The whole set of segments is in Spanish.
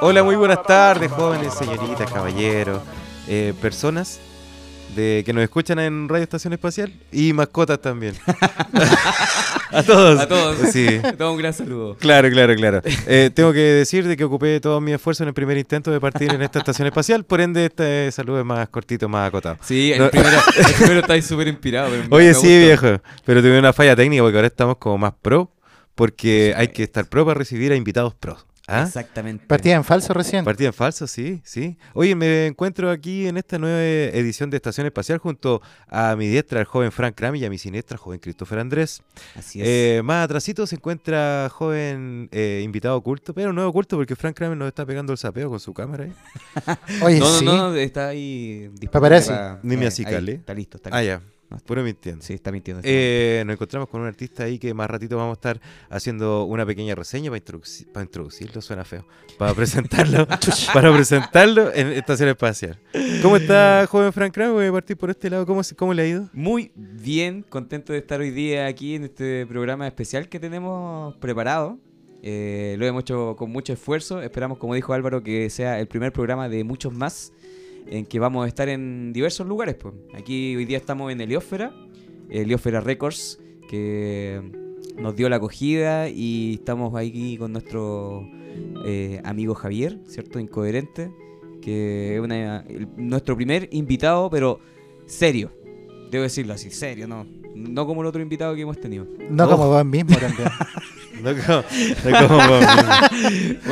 Hola, muy buenas tardes, jóvenes, señoritas, caballeros, eh, personas de que nos escuchan en Radio Estación Espacial y mascotas también. a todos. A todos. Sí. Todo un gran saludo. Claro, claro, claro. Eh, tengo que decir de que ocupé todo mi esfuerzo en el primer intento de partir en esta estación espacial, por ende este saludo es más cortito, más acotado. Sí, el No. primero, el primero estáis súper inspirado. Oye, sí, viejo, pero tuve una falla técnica porque ahora estamos como más pro, porque hay que estar pro para recibir a invitados pros. ¿Ah? Exactamente. Partida en falso recién. Partida en falso, sí, sí. Oye, me encuentro aquí en esta nueva edición de Estación Espacial junto a mi diestra, el joven Frank Kram, y a mi siniestra, el joven Christopher Andrés. Así es. Eh, más atrasito se encuentra joven eh, invitado oculto, pero no oculto porque Frank Kramer nos está pegando el sapeo con su cámara. ahí. Oye, no, no, sí. no, está ahí. disponible Paparazzi. para- Ni me eh, acicale. Está listo, está Ah, listo. Ya, puro mintiendo. Sí, está mintiendo. Eh, nos encontramos con un artista ahí que más ratito vamos a estar haciendo una pequeña reseña para, introduci- para introducirlo, suena feo, para presentarlo, para presentarlo en Estación Espacial. ¿Cómo está, joven Frank Kramer? Voy a partir por este lado. ¿Cómo, cómo le ha ido? Muy bien, contento de estar hoy día aquí en este programa especial que tenemos preparado. Eh, lo hemos hecho con mucho esfuerzo. Esperamos, como dijo Álvaro, que sea el primer programa de muchos más en que vamos a estar en diversos lugares. pues. Aquí hoy día estamos en Heliósfera, Heliósfera Records, que nos dio la acogida y estamos aquí con nuestro eh, amigo Javier, ¿cierto? Incoherente, que es una- el- nuestro primer invitado, pero serio. Debo decirlo así, serio, no. No como el otro invitado que hemos tenido. No Oh. como vos mismo también. No como,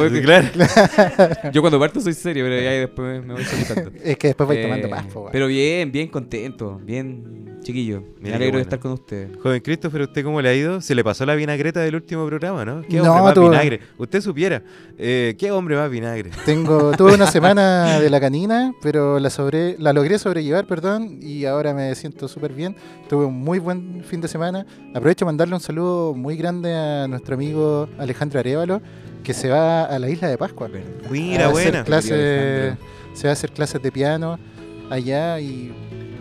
no Claro. Yo cuando parto soy serio, pero ya después me voy soltando. es que después voy Eh, tomando más. po, weón. pero bien, bien contento, bien chiquillo. Me alegro bueno. de estar con ustedes. Joven Christopher, ¿usted cómo le ha ido? Se le pasó la vinagreta del último programa, ¿no? ¿Qué No, hombre más tuve- vinagre? Usted supiera. eh, ¿Qué hombre más vinagre? Tengo, tuve una semana de la canina, pero la sobre, la logré sobrellevar, perdón, y ahora me siento súper bien. Tuve un muy buen fin de semana. Aprovecho para mandarle un saludo muy grande a nuestro amigo Alejandro Arevalo, que se va a la isla de Pascua. Mira, a hacer buena. clases- se va a hacer clases de piano allá y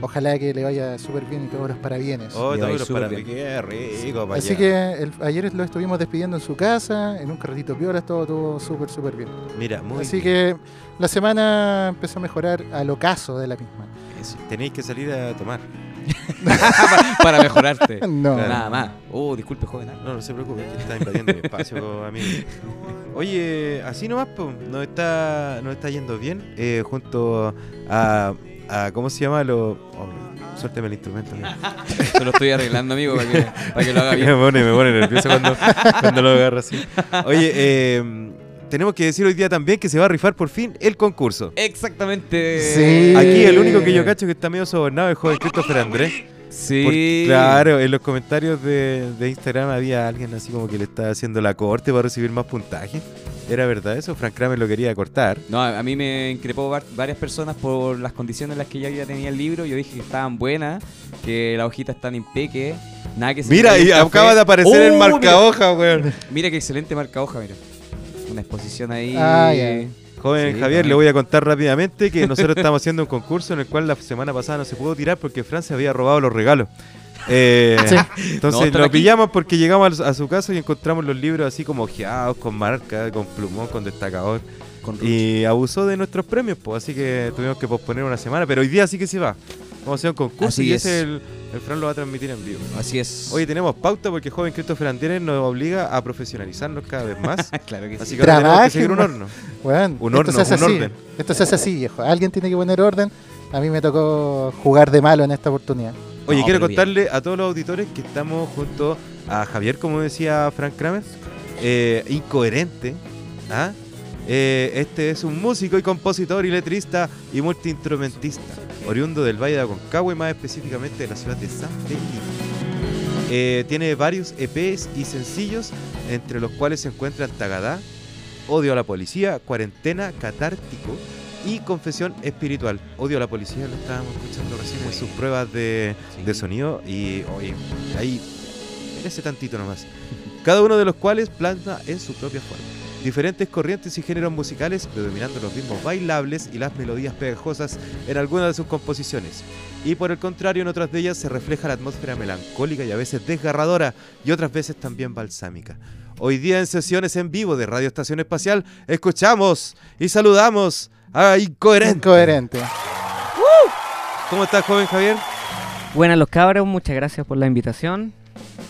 ojalá que le vaya súper bien y todos los parabienes. Oh, todos súper para bien. Qué rico, Así allá. que el- ayer lo estuvimos despidiendo en su casa, en un carrito piola, todo estuvo súper, súper bien. Mira, muy Así bien. que la semana empezó a mejorar al ocaso de la misma. Eso, Tenéis que salir a tomar. Para mejorarte. No. Claro. Nada más. Oh, disculpe, joven. No, no se preocupe, que está invadiendo mi espacio, amigo. Oye, así nomás, pues, nos está, nos está yendo bien. eh, junto a, a- ¿Cómo se llama? Lo, oh, suélteme el instrumento. amigo. Se lo estoy arreglando, amigo, para que, para que lo haga me, bien. pone, me pone nervioso cuando, cuando lo agarro así. Oye, eh, tenemos que decir hoy día también que se va a rifar por fin el concurso. Exactamente. Sí. Aquí el único que yo cacho que está medio sobornado es el joven Christopher Andrés. Sí. Porque, claro, en los comentarios de, de Instagram había alguien así como que le estaba haciendo la corte para recibir más puntaje. ¿Era verdad eso? Frank Kramer lo quería cortar. No, a mí me increpó var- varias personas por las condiciones en las que ya ya tenía el libro. Yo dije que estaban buenas, que las hojitas están impeque, nada que se Mira, y acaba de aparecer el ¡Oh, marca hoja, weón. Mira, mira qué excelente marca hoja, mira. Una exposición ahí. Ah. Joven Sí, Javier, también. le voy a contar rápidamente que nosotros estamos haciendo un concurso en el cual la semana pasada no se pudo tirar porque Francia había robado los regalos. Eh, Sí. No, Entonces están lo aquí. pillamos porque llegamos a, a su casa y encontramos los libros así como ojeados, con marca, con plumón, con destacador. Con Y abusó de nuestros premios, pues así que tuvimos que posponer una semana, pero hoy día sí que se va. Vamos a hacer un concurso Así y es. ese el, el Fran lo va a transmitir en vivo. Así es. Hoy tenemos pauta porque joven Christopher Andrés nos obliga a profesionalizarnos cada vez más. claro que Así sí. que ahora tenemos que seguir un horno. Weón, Un esto horno, se hace un así. orden. Esto se hace así, viejo. Alguien tiene que poner orden. A mí me tocó jugar de malo en esta oportunidad. Oye, No, quiero bien. contarle a todos los auditores que estamos junto a Javier, como decía Frank Kramer, eh, incoherente. ¿ah? Eh, este es un músico y compositor y letrista y multiinstrumentista, oriundo del Valle de Aconcagua y más específicamente de la ciudad de San Felipe. Eh, tiene varios EPs y sencillos, entre los cuales se encuentran Tagadá, Odio a la Policía, Cuarentena, Catártico y Confesión Espiritual. Odio a la Policía, lo estábamos escuchando recién en sus pruebas de, Sí. de sonido y oye, ahí merece tantito nomás. Cada uno de los cuales planta en su propia forma. Diferentes corrientes y géneros musicales, predominando los ritmos bailables y las melodías pegajosas en algunas de sus composiciones. Y por el contrario, en otras de ellas se refleja la atmósfera melancólica y a veces desgarradora, y otras veces también balsámica. Hoy día en sesiones en vivo de Radio Estación Espacial, escuchamos y saludamos a Incoherente. Incoherente. ¿Cómo estás, joven Javier? Buenas los cabros, muchas gracias por la invitación.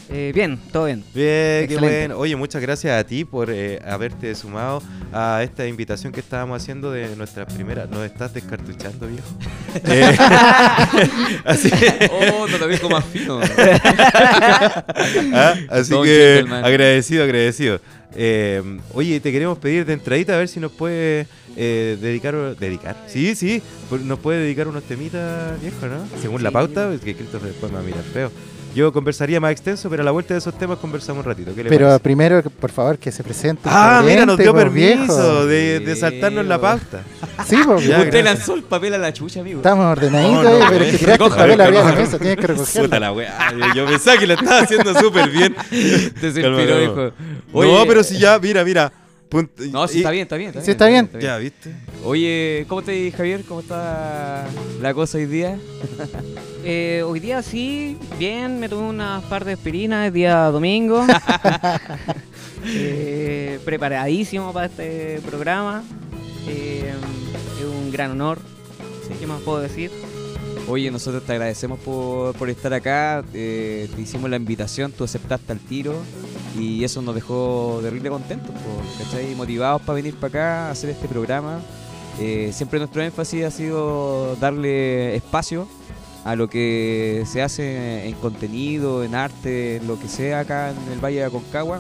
Eh, bien, todo bien. Bien, qué bueno. Oye, muchas gracias a ti por eh, haberte sumado a esta invitación que estábamos haciendo de nuestra primera. Nos estás descartuchando, viejo. Eh, así que, Oh, no lo dejo más fino. ah, así Don que Gentleman. agradecido, agradecido. Eh, oye, te queremos pedir de entradita a ver si nos puede eh, dedicar. ¿Dedicar? Sí, sí. pues Nos puede dedicar unos temitas, viejo, ¿no? Según la pauta, es que Cristo después me va a mirar feo. Yo conversaría más extenso, pero a la vuelta de esos temas conversamos un ratito. ¿Qué le Pero parece? primero, por favor, que se presente. Ah, mira, nos dio Incoherente, permiso de, saltarnos la pauta. Sí, pues, Ya, Usted gracias. lanzó el papel a la chucha, amigo. estamos ordenaditos, No, no, eh, pero es que tiraste el recoja, papel arriba de la mesa, tienes que Puta recogerlo. la weá. Yo, pensaba que lo estaba haciendo súper bien. Te inspiró, dijo. Oye, no, pero si ya, mira, mira. No, sí y- está bien, está bien. Sí, está bien. Ya, ¿viste? Oye, ¿cómo te Javier? ¿Cómo está la cosa hoy día? Eh, hoy día sí, bien, me tomé unas par de aspirinas, es día domingo. Eh, preparadísimo para este programa. Eh, es un gran honor. ¿Qué más puedo decir? Oye, nosotros te agradecemos por, por estar acá. eh, te hicimos la invitación, tú aceptaste al tiro. Y eso nos dejó terrible contentos, po, ¿cachai? Motivados para venir para acá a hacer este programa. Eh, siempre nuestro énfasis ha sido darle espacio a lo que se hace en contenido, en arte, en lo que sea acá en el Valle de Aconcagua.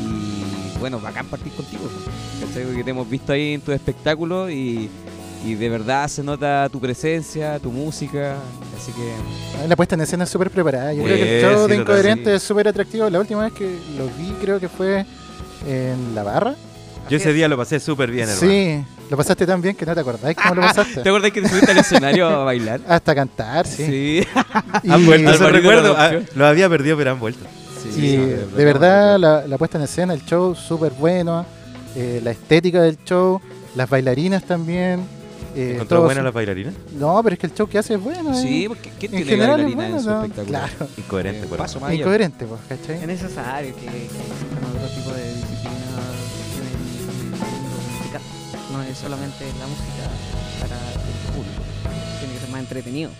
Y bueno, bacán partir contigo, ¿cachai? Porque te hemos visto ahí en tu espectáculo y, y de verdad se nota tu presencia, tu música. Así que Ah, La puesta en escena es súper preparada. Yo Sí, creo que el show sí, de Incoherente sí. es súper atractivo. La última vez que lo vi creo que fue en La Barra. Yo ese es. día lo pasé súper bien, hermano. Sí, lo pasaste tan bien que no te acordáis cómo lo pasaste. ¿Te acuerdas que te subiste al escenario a bailar? Hasta cantar, sí. Sí. Han vuelto, Alvarito recuerdo. lo ah, lo había perdido, pero han vuelto. y de verdad la, la puesta en escena, el show súper bueno. eh, la estética del show, las bailarinas también. Eh, ¿Encontró todo buena su- la bailarina? No, pero es que el show que hace es bueno. eh. Sí, porque ¿quién en tiene general es bailarina bueno. en su ¿no? espectáculo? Claro, Incoherente, Eh, por paso allá. incoherente, pues, ¿cachai? Es necesario que, que existan otro tipo de en musical. No es solamente la música para el público. Tiene que ser más entretenido.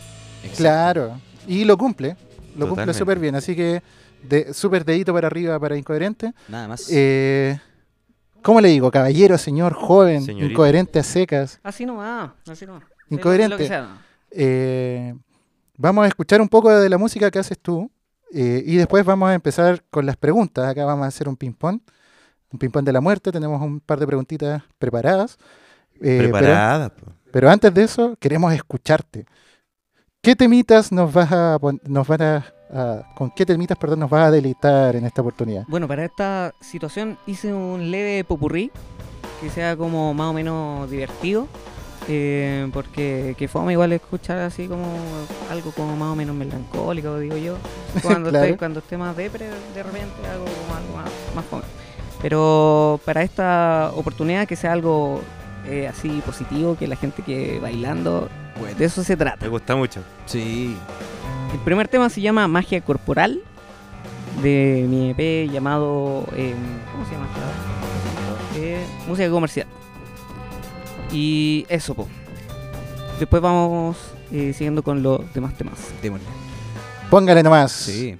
Claro. Y lo cumple. Lo cumple Totalmente. súper bien. Así que, de, súper dedito para arriba para Incoherente. Nada más. Eh, ¿Cómo le digo? Caballero, señor, joven, Señorita. incoherente a secas. Así nomás, así nomás. Incoherente. Eh, vamos a escuchar un poco de la música que haces tú. eh, y después vamos a empezar con las preguntas. Acá vamos a hacer un ping-pong. Un ping-pong de la muerte. Tenemos un par de preguntitas preparadas. Eh, pero- Preparada. po. Pero antes de eso, queremos escucharte. ¿Qué temitas nos vas a, nos van a, a- con qué temitas, perdón, nos vas a deleitar en esta oportunidad? Bueno, para esta situación hice un leve popurrí que sea como más o menos divertido. eh, porque que fome igual escuchar así como algo como más o menos melancólico, digo yo. Cuando, Claro. esté, cuando esté más depre, de repente algo como algo más, más fome. Pero para esta oportunidad que sea algo eh, así positivo, que la gente que bailando, de eso se trata. Me gusta mucho. Sí. El primer tema se llama Magia Corporal de mi EP llamado. eh, ¿Cómo se llama? Eh, música comercial. Y eso, po. Después vamos eh, siguiendo con los demás temas. Démosle. Póngale nomás. Sí.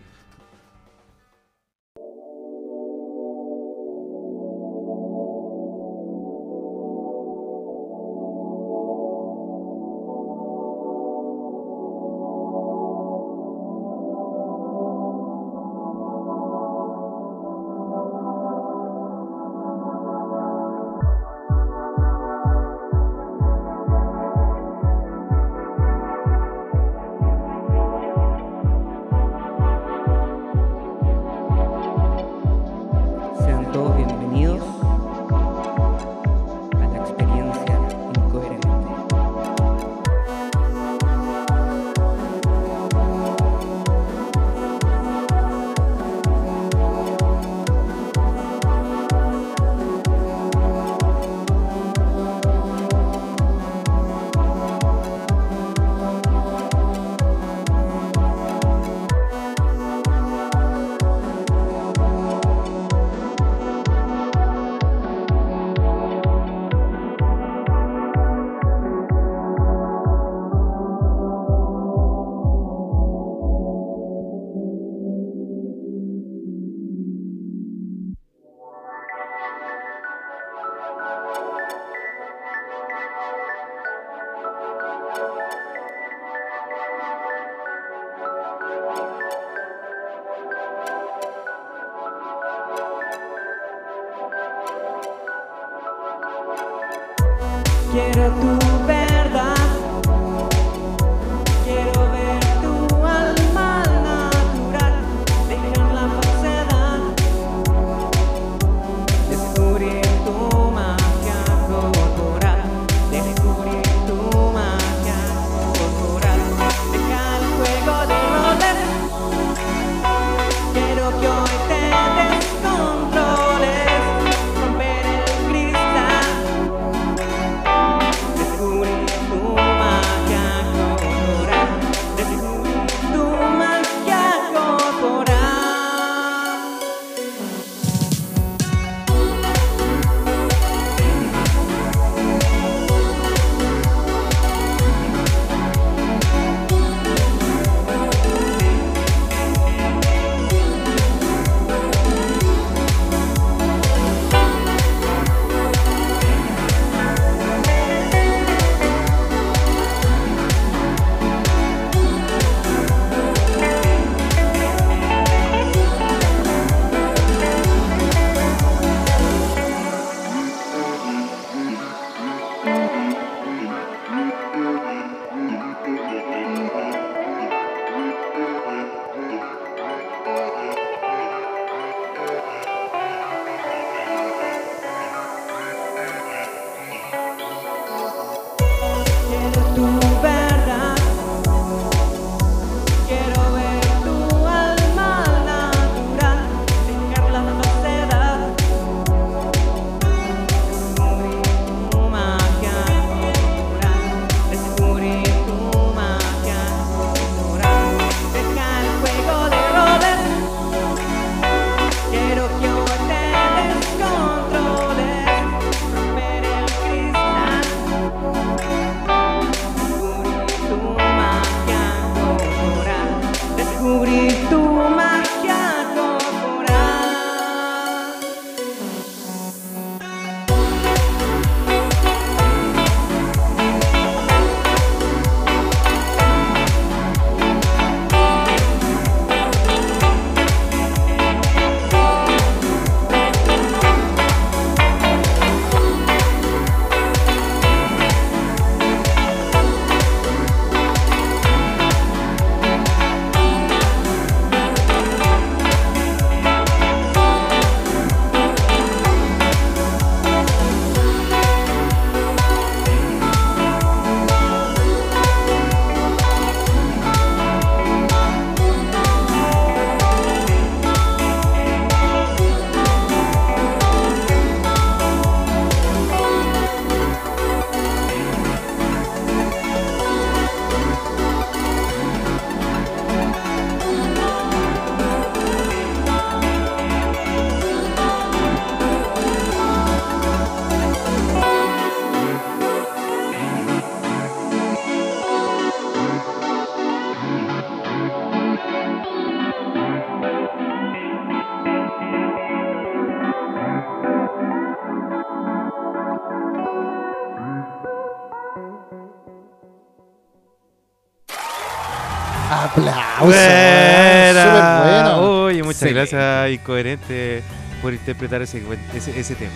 Aplausos. Buena. Súper bueno. Oye, muchas Excelente. gracias, Incoherente, por interpretar ese, ese, ese tema.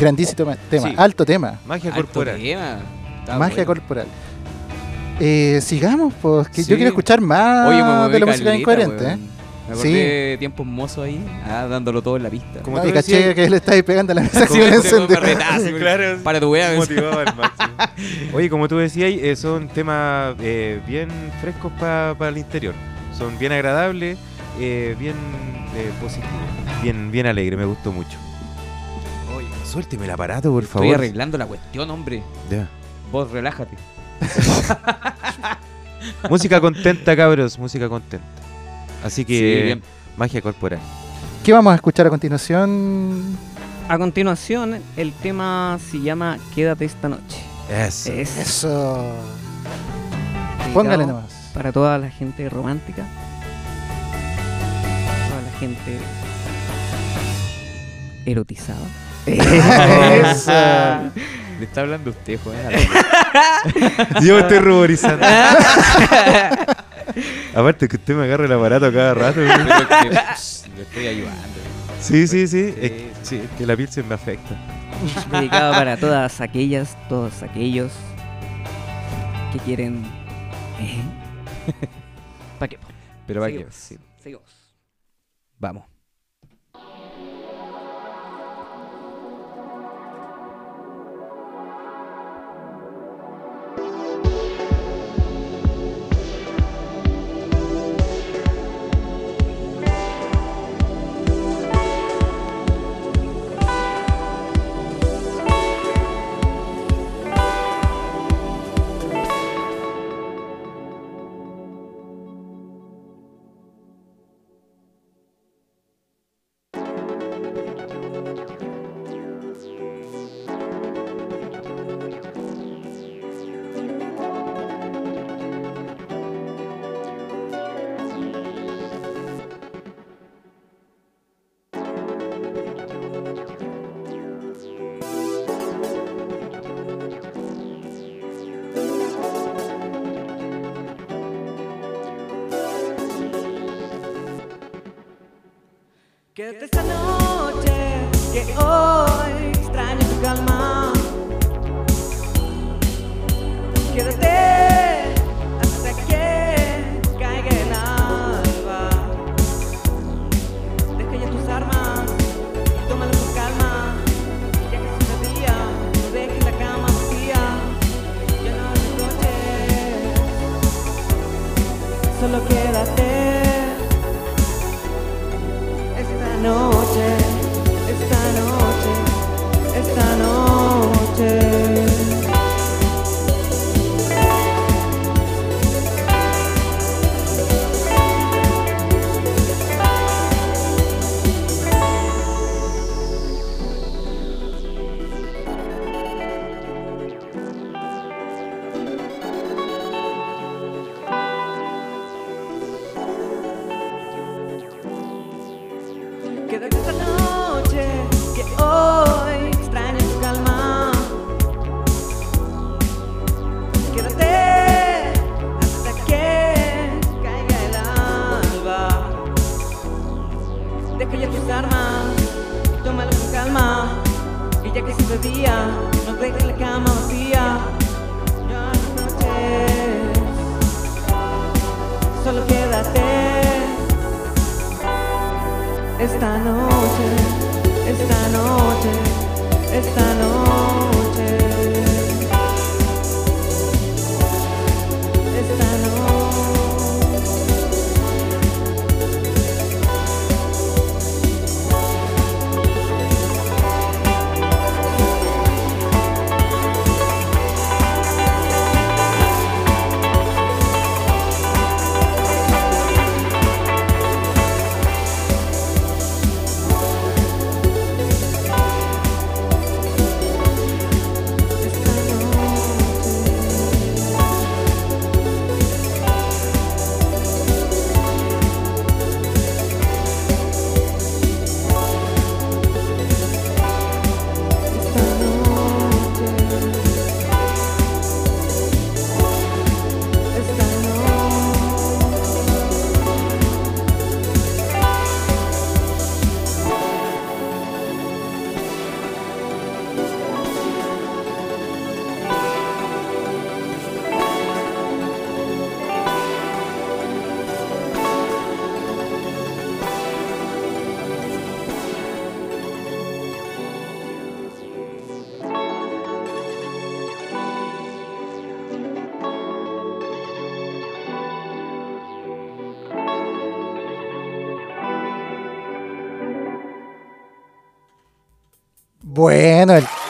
Grandísimo tema. Sí. Alto tema. Magia Alto corporal. tema. Magia bueno. corporal. Eh, sigamos, pues, que Sí. yo quiero escuchar más Oye, de la música caleta, incoherente. weón. Me acordé de tiempos mozos ahí, ah, dándolo todo en la pista. Como y caché decías- que le estáis pegando a la mesa si Claro, Para tu wea. Oye, como tú decías, eh, son temas eh, bien frescos para el interior. Son bien agradables, eh, bien eh, positivos, bien, bien alegre, me gustó mucho. Oye, suélteme el aparato, por Estoy favor. arreglando la cuestión, hombre. Ya. Vos relájate. Música contenta, cabros, música contenta. Así que, Sí, magia corporal. ¿Qué vamos a escuchar a continuación? A continuación, el tema se llama Quédate esta noche. Eso. Es Eso. dedicado Póngale nomás. Para toda la gente romántica. Toda la gente erotizada. Eso. Le está hablando usted, joder. Yo estoy ruborizando. Aparte que usted me agarra el aparato cada rato. Le estoy ayudando. Sí, sí, sí. Sí. Es, sí, es que la piel se me afecta. Dedicado para todas aquellas, todos aquellos que quieren. ¿Eh? ¿Para qué? Pero Seguimos. sí. Seguimos. Vamos. Quédate esta noche, que hoy extraño tu calma. Quédate hasta que caiga el alba. Deja ya tus armas, tómalo con calma. Ya que es un día, no dejes la cama vacía. Ya no hay noches, solo quédate. Esta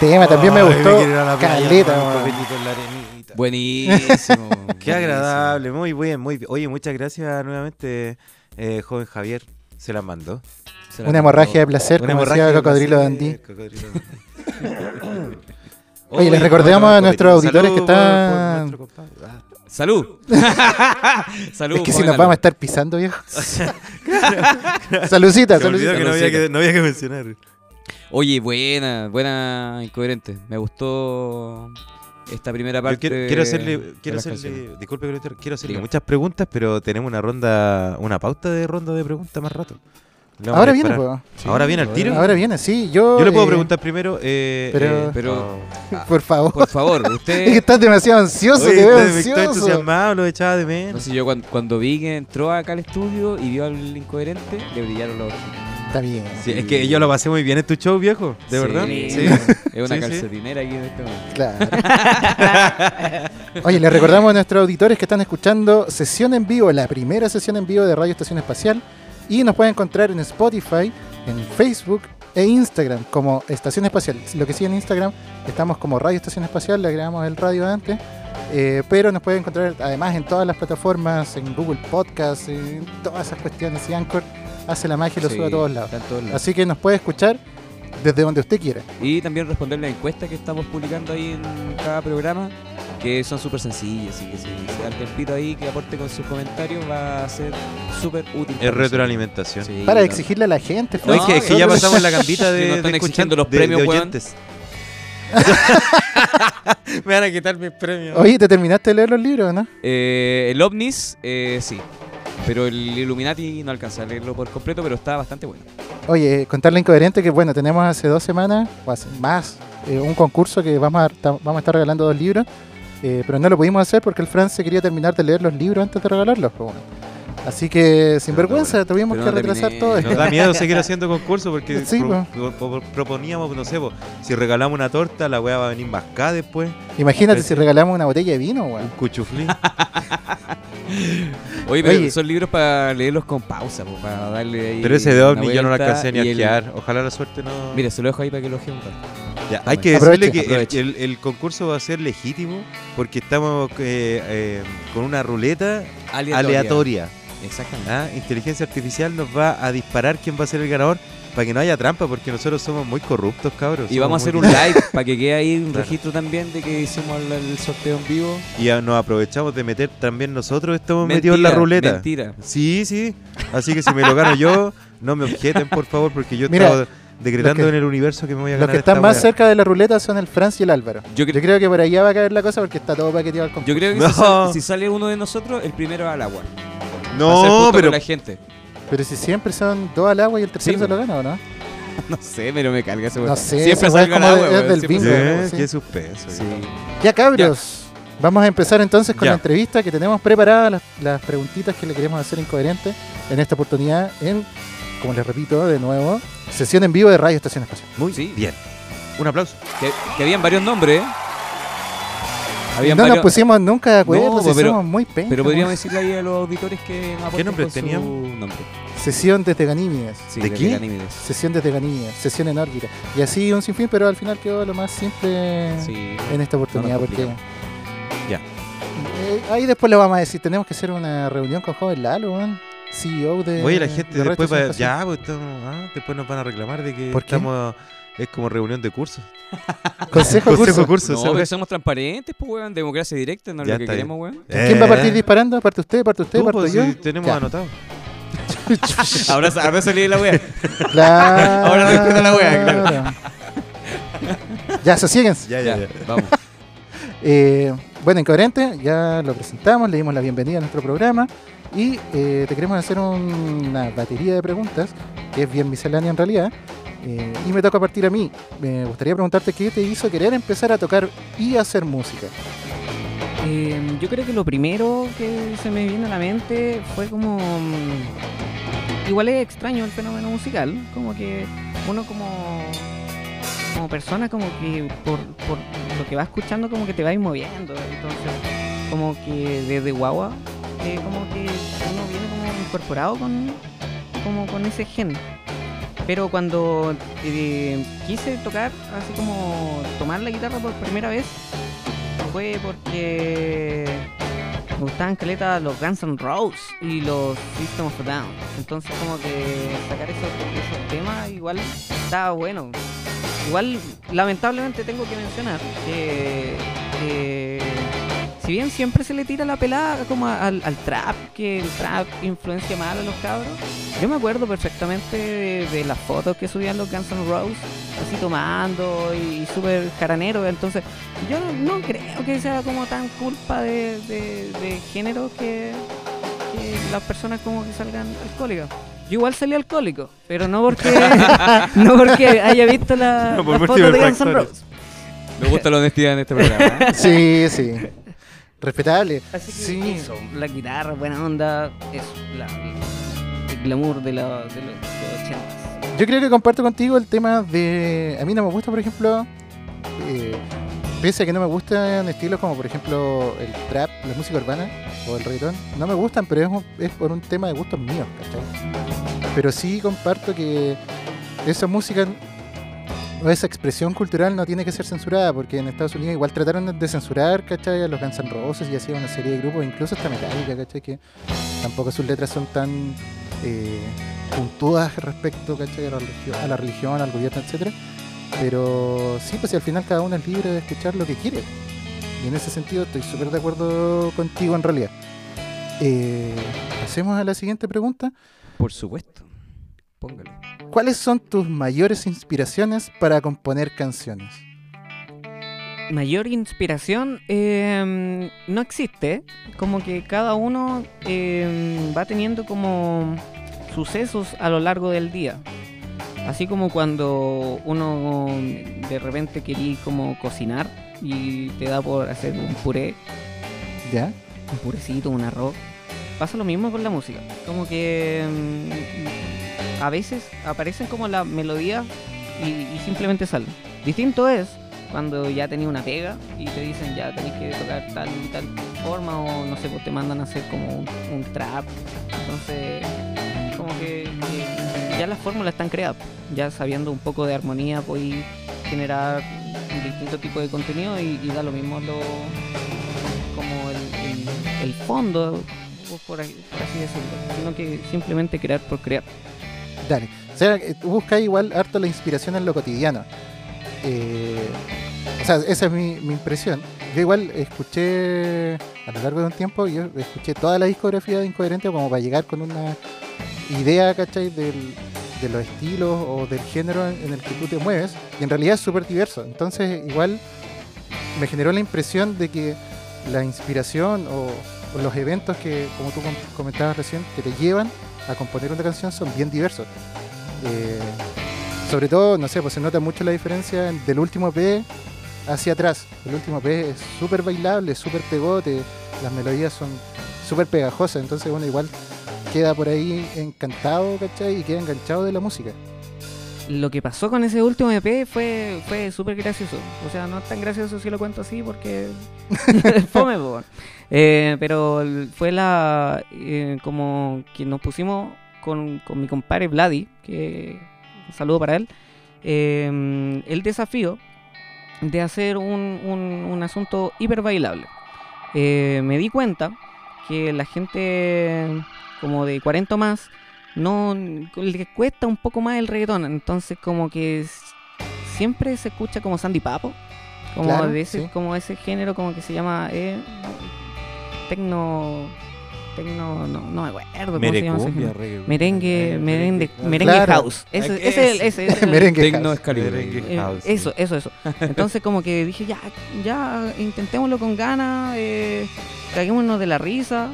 tema también me Ay, gustó. quiero ir a la playa, Caleta, con un weón. copetito en la arenita. Buenísimo. Qué buenísimo. agradable, muy bien, muy bien. Oye, muchas gracias nuevamente, eh, joven Javier. Se la mandó. Se la Una mandó. hemorragia de placer, Una como hemorragia decía de Cocodrilo placer, Dandy. Cocodrilo Dandy. Oye, les recordamos a nuestros auditores que están- nuestro compadre. Ah. ¡Salud! ¡Salud! Es que si nos vamos a estar pisando, viejo. Salucita, Se me olvidó salucita. que no había que, no había que mencionar. Oye, buena, buena incoherente. Me gustó esta primera parte. quiero, quiero hacerle, quiero hacerle, disculpe quiero hacerle muchas preguntas, pero tenemos una ronda, una pauta de ronda de preguntas más rato. Ahora viene, pues. Ahora viene al tiro. Ahora viene, sí. Yo, Yo le puedo eh, preguntar primero. Eh, pero- eh, Pero- oh. Por favor. Por favor, Es que usted... estás demasiado ansioso, Oye, te veo ansioso. entusiasmado, lo echaba de No menos. sé, yo cuando, cuando vi que entró acá al estudio y vio al incoherente, le brillaron los ojos. Está bien. Sí, es que yo lo pasé muy bien en tu show, viejo. ¿De Sí, verdad? Es una Sí, sí. calcetinera aquí en este momento. Claro. Oye, les recordamos a nuestros auditores que están escuchando sesión en vivo, la primera sesión en vivo de Radio Estación Espacial. Y nos pueden encontrar en Spotify, en Facebook e Instagram como Estación Espacial. Lo que sí en Instagram estamos como Radio Estación Espacial, le agregamos el radio antes. eh, pero nos pueden encontrar además en todas las plataformas, en Google Podcast, en todas esas cuestiones. Y Anchor hace la magia y lo Sí, sube a todos lados. todos. Así que nos puede escuchar desde donde usted quiera. Y también responder la encuesta que estamos publicando ahí en cada programa, que son súper sencillas, y que si se da el tempito ahí, que aporte con sus comentarios, va a ser súper útil. Es retroalimentación. Sí, Para no. exigirle a la gente. No, es que, es que ya pasamos la gambita de, Si no están de exigiendo escuchan- los premios, de oyentes. Me van a quitar mis premios. Oye, ¿te terminaste de leer los libros, no? Eh, el OVNIS, eh, sí. Pero el Illuminati no alcanza a leerlo por completo, pero está bastante bueno. Oye, contarle incoherente que bueno, tenemos hace dos semanas, o hace más, eh, un concurso que vamos a, ta- vamos a estar regalando dos libros, eh, pero no lo pudimos hacer porque el Fran se quería terminar de leer los libros antes de regalarlos. pues, bueno. Así que, sin Pero vergüenza, tuvimos pero que no retrasar terminé, todo. no. Nos da miedo seguir haciendo concursos porque Sí, pro- pro- pro- proponíamos, no sé, po, si regalamos una torta, la weá va a venir mascada después. Imagínate si regalamos una botella de vino, Un weón. cuchuflí. Oye, pero Oye. son libros para leerlos con pausa, po, para darle ahí Pero ese de ovni yo no lo alcancé ni a. Ojalá la suerte no. Mire, se lo dejo ahí para que lo ojee un rato. Ya, Toma. hay que Aproveche, decirle que el- aproveche. el, el concurso va a ser legítimo porque estamos eh, eh, con una ruleta aleatoria. Exactamente. ¿ah? Inteligencia artificial nos va a disparar quién va a ser el ganador para que no haya trampa porque nosotros somos muy corruptos, cabros. Y vamos a hacer muy- un live para que quede ahí un Claro. registro también de que hicimos el, el sorteo en vivo. Y ya nos aprovechamos de meter también nosotros, estamos metidos en la ruleta. Mentira. Sí, sí. Así que si me lo gano yo, no me objeten, por favor, porque yo Mira, estaba decretando los que- en el universo que me voy a Los ganar que están esta más cerca de la ruleta son el Franz y el Álvaro. Yo, Yo cre- creo que por allá va a caer la cosa porque está todo paqueteado al concurso. yo creo que No. si, sale, si sale uno de nosotros, el primero al agua. No, justo pero con la gente. Pero si siempre son dos al agua y el tercero Sí, se lo gana, ¿o no? No sé, pero me carga ese No sé, Siempre es al agua, es del bingo. sí. qué suspenso. Sí. Ya cabros, vamos a empezar entonces con Ya. la entrevista que tenemos preparadas, las, las preguntitas que le queremos hacer incoherente en esta oportunidad en, como les repito de nuevo, sesión en vivo de Radio Estación Espacial. Muy Sí. bien. Un aplauso. Que, que habían varios nombres, ¿eh? Habían no nos varios, pusimos nunca de acuerdo, No, si pero- somos muy pencas. pero podríamos decirle ahí a los auditores que nos con su teníamos? nombre. Sesión desde Ganímedes, Sí, ¿De qué? Ganímedes. sesión desde Ganímedes, sesión en órbita. Y así un sinfín, pero al final quedó lo más simple Sí. en esta oportunidad No nos porque... Ya. Eh, ahí después le vamos a decir, tenemos que hacer una reunión con Joven Lalo, CEO de... Oye, la gente de después, va- ya, pues, estamos- ah, después nos van a reclamar de que ¿Por qué? Es como reunión de cursos. Consejo, Consejo curso. curso. No, pero somos transparentes, pues, weón. Democracia directa, no es Ya lo que está bien. queremos, weón. ¿Quién va a partir Eh, disparando? ¿Parte usted? ¿Parte usted? tú, ¿Parto pues, yo? si tenemos Ya. anotado. ahora, ahora salí de la wea. Claro. Ahora respeto la wea, claro. Ya, sosiéguense. Ya, ya, Ya, ya. vamos. Eh, bueno, Incoherente, ya lo presentamos, le dimos la bienvenida a nuestro programa y eh, te queremos hacer un- una batería de preguntas, que es bien miscelánea en realidad. Eh, y me toca partir a mí. Me gustaría preguntarte qué te hizo querer empezar a tocar y hacer música. Eh, yo creo que lo primero que se me viene a la mente fue como... mm, Igual es extraño el fenómeno musical, como que uno como como persona como que por, por lo que va escuchando como que te va moviendo, entonces como que desde guagua eh, como que uno viene como incorporado con como con ese gen. Pero cuando eh, quise tocar, así como tomar la guitarra por primera vez, fue porque me gustaban caleta los Guns N' Roses y los System of a Down. Entonces como que sacar esos, esos temas igual estaba bueno. Igual lamentablemente tengo que mencionar que si bien siempre se le tira la pelada como al, al trap, que el trap influencia mal a los cabros, yo me acuerdo perfectamente de, de las fotos que subían los Guns N' Roses, así tomando y, súper jaranero, entonces yo no creo que sea como tan culpa de, de, de género que, que las personas como que salgan alcohólicas. Yo igual salí alcohólico, pero no porque no porque haya visto la, No, por la múltiples foto de Guns N'. Roses. Me gusta la honestidad en este programa. ¿eh? Sí, sí. Respetable. Así que Sí. eso, la guitarra, buena onda, eso, la, el glamour de, la, de los, de los 80. Yo creo que comparto contigo el tema de. A mí no me gusta, por ejemplo. eh, pese a que no me gustan estilos como, por ejemplo, el trap, la música urbana o el reggaetón, no me gustan, pero es, un- es por un tema de gustos míos, ¿cachai? Pero sí comparto que esa música esa expresión cultural no tiene que ser censurada, porque en Estados Unidos igual trataron de censurar, ¿cachai? A los Guns N' Roses y así a una serie de grupos, incluso hasta Metallica, ¿cachai? Que tampoco sus letras son tan eh, puntudas respecto, ¿cachai? A la, religión, a la religión, al gobierno, etcétera. Pero sí, pues si al final cada uno es libre de escuchar lo que quiere. Y en ese sentido estoy súper de acuerdo contigo en realidad. Eh, Pasemos a la siguiente pregunta. Por supuesto. Póngale. ¿Cuáles son tus mayores inspiraciones para componer canciones? Mayor inspiración eh, no existe, como que cada uno eh, va teniendo como sucesos a lo largo del día. Así como cuando uno de repente quería como cocinar y te da por hacer un puré, ¿Ya? un purecito, un arroz. Pasa lo mismo con la música. Como que mm, a veces aparecen como las melodías y, simplemente salen. Distinto es cuando ya tenía una pega y te dicen ya tenés que tocar tal y tal forma o no sé, pues te mandan a hacer como un, trap. Entonces, como que, ya las fórmulas están creadas. Ya sabiendo un poco de armonía, podéis generar un distinto tipo de contenido y, da lo mismo lo, como el, el- el fondo, por, por por así decirlo, sino que simplemente crear por crear. Dale. O sea, eh, tú buscas igual harto la inspiración en lo cotidiano. Eh, o sea, esa es mi, impresión. Yo igual escuché, a lo largo de un tiempo, yo escuché toda la discografía de Incoherente como para llegar con una idea, ¿cachai? Del, de los estilos o del género en, el que tú te mueves. Y en realidad es súper diverso. Entonces, igual me generó la impresión de que la inspiración o, o los eventos que, como tú com- comentabas recién, que te llevan a componer una canción son bien diversos. Eh, sobre todo, no sé, pues se nota mucho la diferencia en- del último P hacia atrás. El último P es súper bailable, súper pegote, las melodías son súper pegajosas, entonces uno igual queda por ahí encantado, ¿cachai? Y queda enganchado de la música. Lo que pasó con ese último EP fue, fue súper gracioso. O sea, no es tan gracioso si lo cuento así porque fome, po. Eh, pero fue la eh, como que nos pusimos con, con mi compadre Vladi, que un saludo para él, eh, el desafío de hacer un, un- un asunto hiper bailable. Eh, me di cuenta que la gente como de 40 o más no le cuesta un poco más el reggaetón, entonces como que siempre se escucha como Sandy Papo, como Claro, de ese, sí. como ese género como que se llama eh, tecno, tecno, no, no me acuerdo cómo se llama ese Merecumbia, género. reggae. Merengue, merengue, merengue Claro. house. Ese, ese es el- ese. ese es el- Merengue Tecno house. es Caribe. Merengue. eh, house, sí. eso, eso, eso. Entonces como que dije, ya, ya intentémoslo con ganas, eh, caguémonos de la risa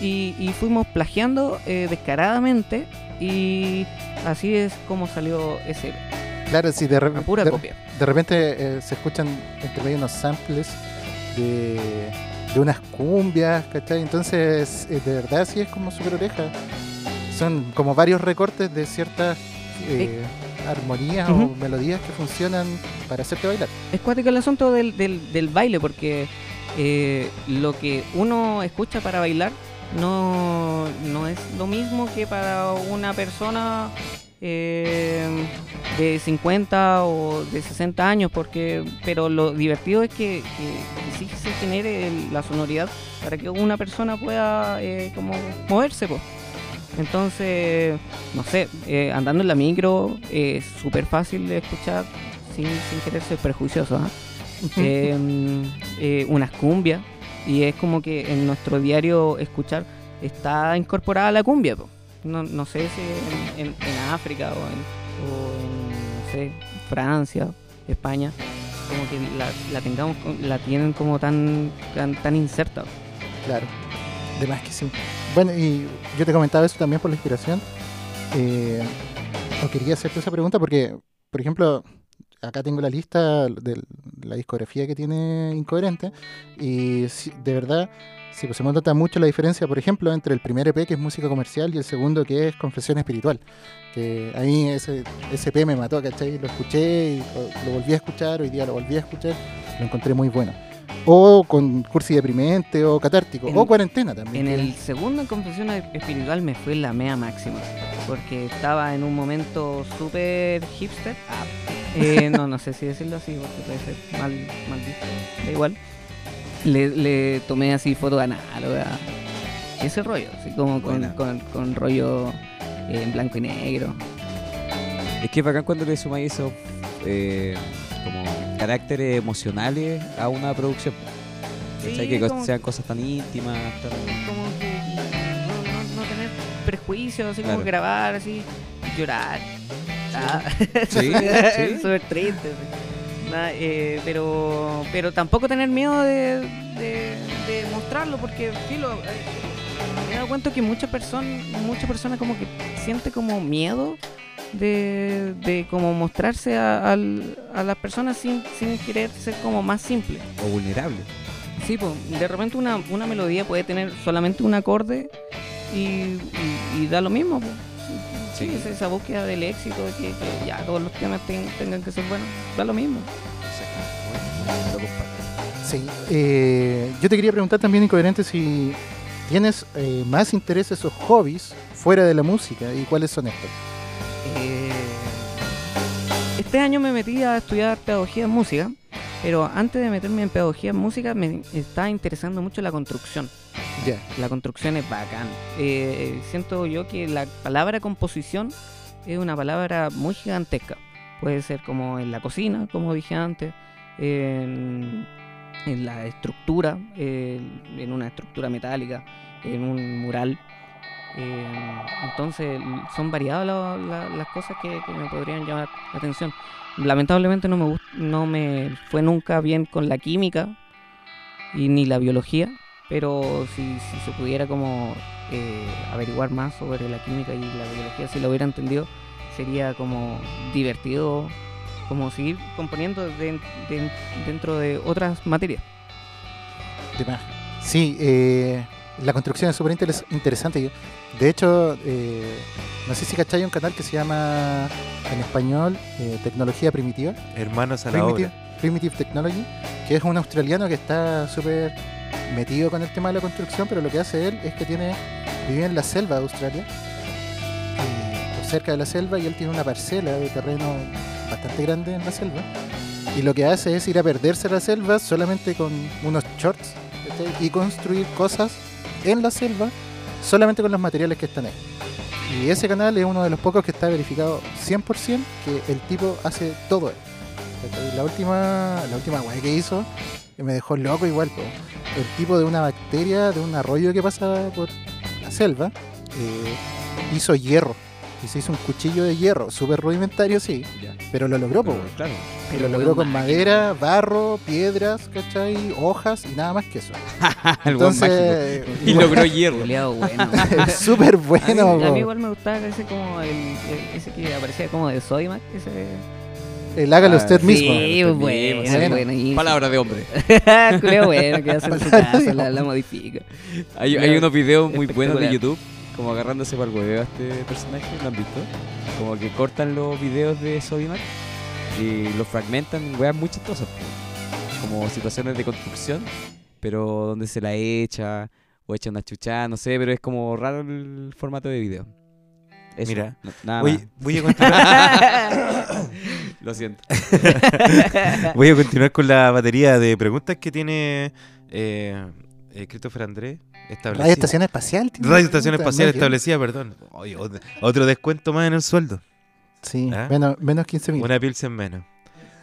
y, y fuimos plagiando eh, descaradamente y así es como salió ese, Claro, si de, re- pura de- copia. de repente eh, se escuchan entre medio unos samples de, de unas cumbias, ¿cachai? Entonces, eh, de verdad sí es como super oreja. Son como varios recortes de ciertas eh, armonías o melodías que funcionan para hacerte bailar. Es cuático el asunto del, del, del baile porque eh, lo que uno escucha para bailar no, no es lo mismo que para una persona eh, de 50 o de 60 años, porque pero lo divertido es que, que- que sí se genere el- la sonoridad para que una persona pueda eh, como moverse. po. Entonces, no sé, eh, andando en la micro es súper fácil de escuchar sin, sin querer ser prejuicioso. ¿ah? Eh, eh, unas cumbias y es como que en nuestro diario escuchar está incorporada la cumbia. No, no sé si en, África o en, no sé, Francia, España, como que la, tengamos, la tienen como tan, tan, tan inserta. Claro, de más que sí. Bueno, y yo te comentaba eso también por la inspiración, Eh, o quería hacerte esa pregunta porque, por ejemplo, acá tengo la lista de la discografía que tiene Incoherente y si- de verdad, sí, pues se nota mucho la diferencia, por ejemplo, entre el primer EP que es música comercial y el segundo que es confesión espiritual. Que a mí ese, ese EP me mató, ¿cachai? Lo escuché y lo volví a escuchar, hoy día lo volví a escuchar, lo encontré muy bueno. O con cursi deprimente o catártico, En- o cuarentena también. En el segundo en Confesión Espiritual me fue la mea máxima. Porque estaba en un momento súper hipster. Ah, eh, no, no sé si decirlo así, porque puede ser mal, mal visto. Da igual. Le, le tomé así foto análoga. Ese rollo, así como con, con, con rollo eh, en blanco y negro. Es que es bacán cuando le sumáis esos eh, como caracteres emocionales a una producción. Sí, que como- sean cosas tan íntimas, tan... Como que no, no- no tener prejuicios, así como Claro. grabar, así, llorar. Ah. Sí, sí. Súper triste. Nada, eh, pero, pero tampoco tener miedo de, de- de mostrarlo, porque filo, eh, me he dado cuenta que muchas personas, muchas personas como que siente como miedo de, de como mostrarse a, al- a las personas sin, sin querer ser como más simple. o vulnerable. Sí, pues, de repente una, una melodía puede tener solamente un acorde y, y- y da lo mismo. pues. Sí, Sí. es esa búsqueda del éxito, de que, que ya todos los temas ten- tengan que ser buenos, da lo mismo. Sí. eh, yo te quería preguntar también, Incoherente, si tienes eh, más intereses o hobbies fuera de la música y cuáles son estos. Eh, este año me metí a estudiar pedagogía en música, pero antes de meterme en pedagogía en música me estaba interesando mucho la construcción. Ya. La construcción es bacán. Eh, siento yo que la palabra composición es una palabra muy gigantesca. Puede ser como en la cocina, como dije antes, en, en la estructura, en, en una estructura metálica, en un mural. Eh, entonces son variadas la- la- las cosas que, me podrían llamar la atención. Lamentablemente no me, no me fue nunca bien con la química y ni la biología, pero si, si se pudiera como eh, averiguar más sobre la química y la biología, si lo hubiera entendido, sería como divertido como seguir componiendo de- de- dentro de otras materias. Sí, eh, la construcción es súper interes- interesante. De hecho, eh, no sé si cacháis un canal que se llama en español eh, Tecnología Primitiva. Hermanos a la Primitive, obra. Primitive Technology, que es un australiano que está súper metido con el tema de la construcción, pero lo que hace él es que tiene vive en la selva de Australia, cerca de la selva, y él tiene una parcela de terreno bastante grande en la selva. Y lo que hace es ir a perderse a la selva solamente con unos shorts ¿cachai? y construir cosas en la selva solamente con los materiales que están ahí. Y ese canal es uno de los pocos que está verificado 100% que el tipo hace todo él. La última, la última weá que hizo me dejó loco igual. po. El tipo de una bacteria, de un arroyo que pasa por la selva, eh, hizo hierro. Y se hizo un cuchillo de hierro, súper rudimentario, sí, Ya. pero lo logró, po, Pero, weón. claro. Y Pero lo logró con madera, barro, piedras, ¿cachai? Hojas y nada más que eso. El buen mágico. Entonces, Y logró hierro. Culeado bueno. súper A mí, bueno. a mí igual me gustaba ese como el, el- ese que aparecía como de Sodimac, ese El hágalo Ah, usted sí, mismo. Sí, bueno, sí. buenísimo. Palabra de hombre. Culeo bueno, que hace en su casa, la, la modifica. Hay, hay unos videos muy buenos de. YouTube, como agarrándose para el hueveo a este personaje, ¿lo han visto? Como que cortan los videos de Sodimac y los fragmentan, en weas muy chistosas. Como situaciones de construcción, pero donde se la echa, o echa una chuchada, no sé, pero es como raro el formato de video. Eso, Mira, no- nada Voy, más. voy a continuar, Lo siento. voy a continuar con la batería de preguntas que tiene eh, eh, Christopher Andrés establecida. Radio Estación Espacial. Radio Estación Espacial establecida, perdón. Oye, otro descuento más en el sueldo. Sí, ¿Ah? menos, menos 15 mil. Una pilsen menos.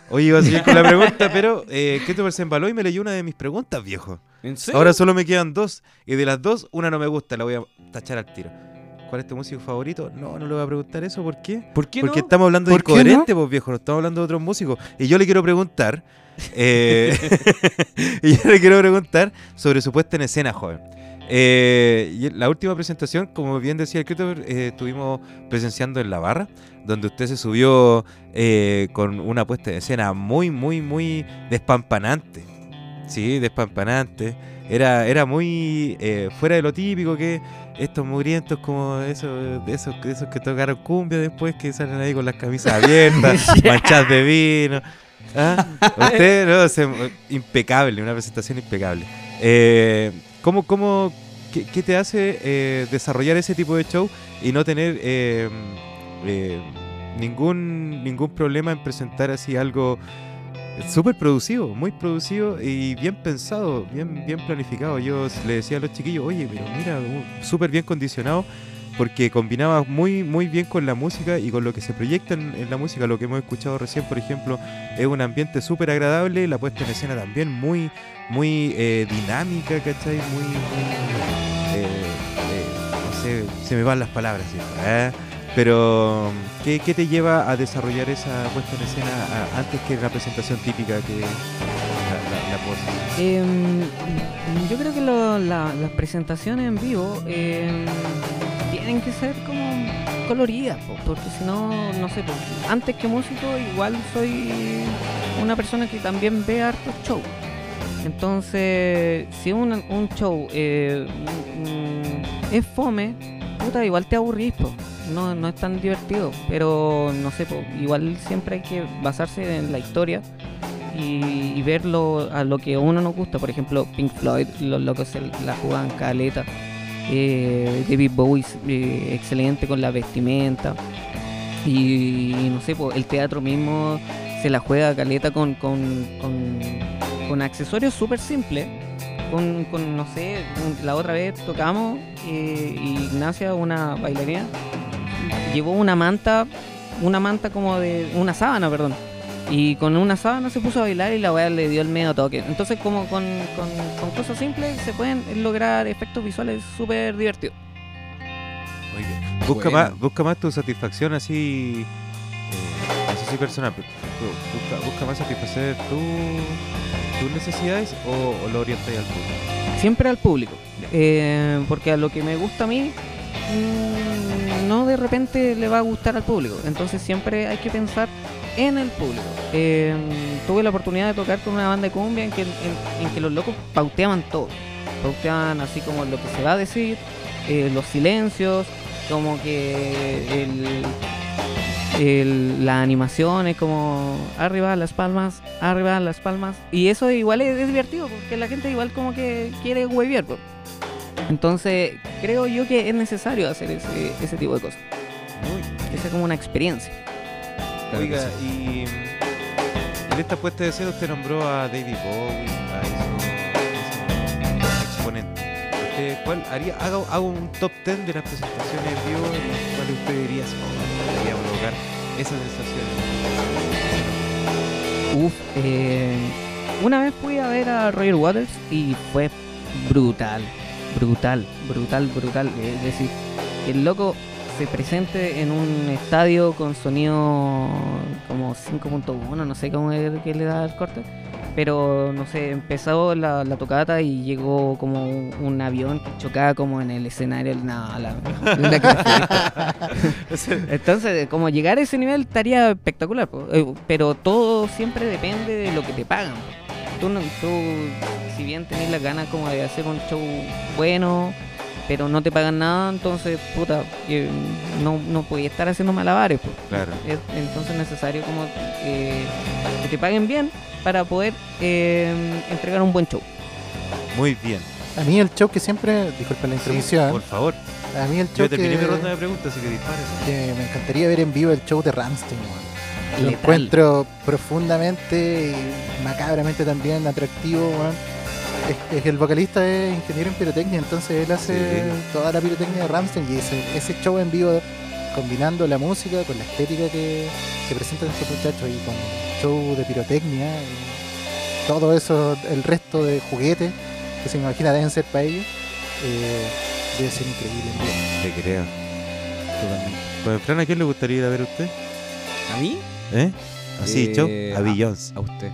Oye, iba a seguir con la pregunta, pero eh, Christopher se embaló y me leyó una de mis preguntas, viejo. ¿En serio? Ahora solo me quedan dos. Y de las dos, una no me gusta, la voy a tachar al tiro. ¿Cuál es tu músico favorito? No, no le voy a preguntar eso. ¿Por qué? ¿Por qué Porque no? estamos hablando de ¿Por qué incoherente, pues viejo. No estamos hablando de otros músicos. Y yo le quiero preguntar. eh, y yo le quiero preguntar sobre su puesta en escena, joven. Eh, y la última presentación, como bien decía el Christopher, eh, estuvimos presenciando en la barra, donde usted se subió eh, con una puesta de escena muy, muy, muy despampanante. Sí, despampanante. Era, era muy fuera de lo típico que estos mugrientos como esos, esos, esos que tocaron cumbia después que salen ahí con las camisas abiertas, manchadas de vino. ¿Ah? Usted, no, se- impecable, una presentación impecable. Eh, ¿cómo, cómo, qué, qué te hace eh, desarrollar ese tipo de show y no tener eh, eh, ningún, ningún problema en presentar así algo súper producido, muy producido y bien pensado, bien, bien planificado? Yo le decía a los chiquillos, oye, pero mira, súper bien condicionado porque combinaba muy, muy bien con la música y con lo que se proyecta en, la música. Lo que hemos escuchado recién, por ejemplo, es un ambiente súper agradable, la puesta en escena también muy, muy eh, dinámica, ¿cachai? Muy, muy eh, eh, no sé, se me van las palabras, ¿cierto? Pero, ¿qué, qué te lleva a desarrollar esa puesta en escena antes que la presentación típica que la, la, la pose? Em, yo creo que las presentaciones en vivo em, tienen que ser como coloridas, po, porque si no, no sé, antes que músico igual soy una persona que también ve hartos shows. Entonces, si un, un show eh, mm, es fome, puta, igual te aburrís, po. No, no es tan divertido, pero no sé, po, igual siempre hay que basarse en la historia y, y verlo a lo que uno nos gusta. Por ejemplo, Pink Floyd, los locos se la jugaban caleta. Eh, David Bowie, eh, excelente con la vestimenta. Y, no sé, po, el teatro mismo se la juega caleta con, con, con, accesorios súper simples. Con, con, no sé, la otra vez tocamos eh, Ignacia, una bailarina, llevó una manta, una manta como de, una sábana, perdón, y con una sábana se puso a bailar y la weá le dio el medio toque. Entonces, como con, con, con cosas simples se pueden lograr efectos visuales súper divertidos. Muy bien. Busca, Bueno. más, busca más tu satisfacción así, eh, sé si personal, pero bu- busca, busca más satisfacer tu- tus necesidades o, o lo orientáis al público. Siempre al público. Eh, porque a lo que me gusta a mí, mm, no de repente le va a gustar al público. Entonces siempre hay que pensar en el público. Eh, tuve la oportunidad de tocar con una banda de cumbia en que, en, que los locos pauteaban todo. Pauteaban así como lo que se va a decir, eh, los silencios, como que el, el- la animación como arriba las palmas, arriba las palmas. Y eso igual es, divertido porque la gente igual como que quiere hueviar. Entonces creo yo que es necesario hacer ese, ese tipo de cosas. Que sea como una experiencia. Claro Oiga, sí. y mm, en esta puesta de escena usted nombró a David Bowie, a esos, esos exponentes. Usted, ¿cuál haría? Haga, haga un top 10 de las presentaciones en vivo en las cuales usted diría, debería provocar esa sensación. Uf, eh, una vez fui a ver a Roger Waters y fue brutal, brutal, brutal, brutal. Es decir, que el loco se presente en un estadio con sonido como 5.1, no sé cómo es que le da el corte. Pero no sé, empezó la, la tocata y llegó como un, un avión que chocaba como en el escenario. No, la, la. Entonces, como llegar a ese nivel estaría espectacular. Eh, pero todo siempre depende de lo que te pagan. Tú, no- tú si bien tenés las ganas como de hacer un show bueno, pero no te pagan nada, entonces, puta, eh, no, no podías estar haciendo malabares. po. Claro. Es entonces necesario como eh, que te paguen bien para poder eh, entregar un buen show. Muy bien. A mí el show que siempre, disculpa la Sí, introducción, por favor. a mí el show Yo terminé que, mi ronda de preguntas, así que dispare. que me encantaría ver en vivo el show de Ramstein. weón. Lo encuentro profundamente y macabramente también atractivo. weón. Es, es que el vocalista es ingeniero en pirotecnia, entonces él hace Sí. toda la pirotecnia de Ramstein y ese, ese show en vivo combinando la música con la estética que, que presentan estos muchachos y con show de pirotecnia y todo eso, el resto de juguetes que se me imagina deben ser para ellos, eh, debe ser increíble. en vivo. Te creo. Totalmente. Pues, Fran, ¿a quién le gustaría ir a ver a usted? ¿A mí? ¿Eh? Así, Eh, show. A a- Beyoncé. A usted.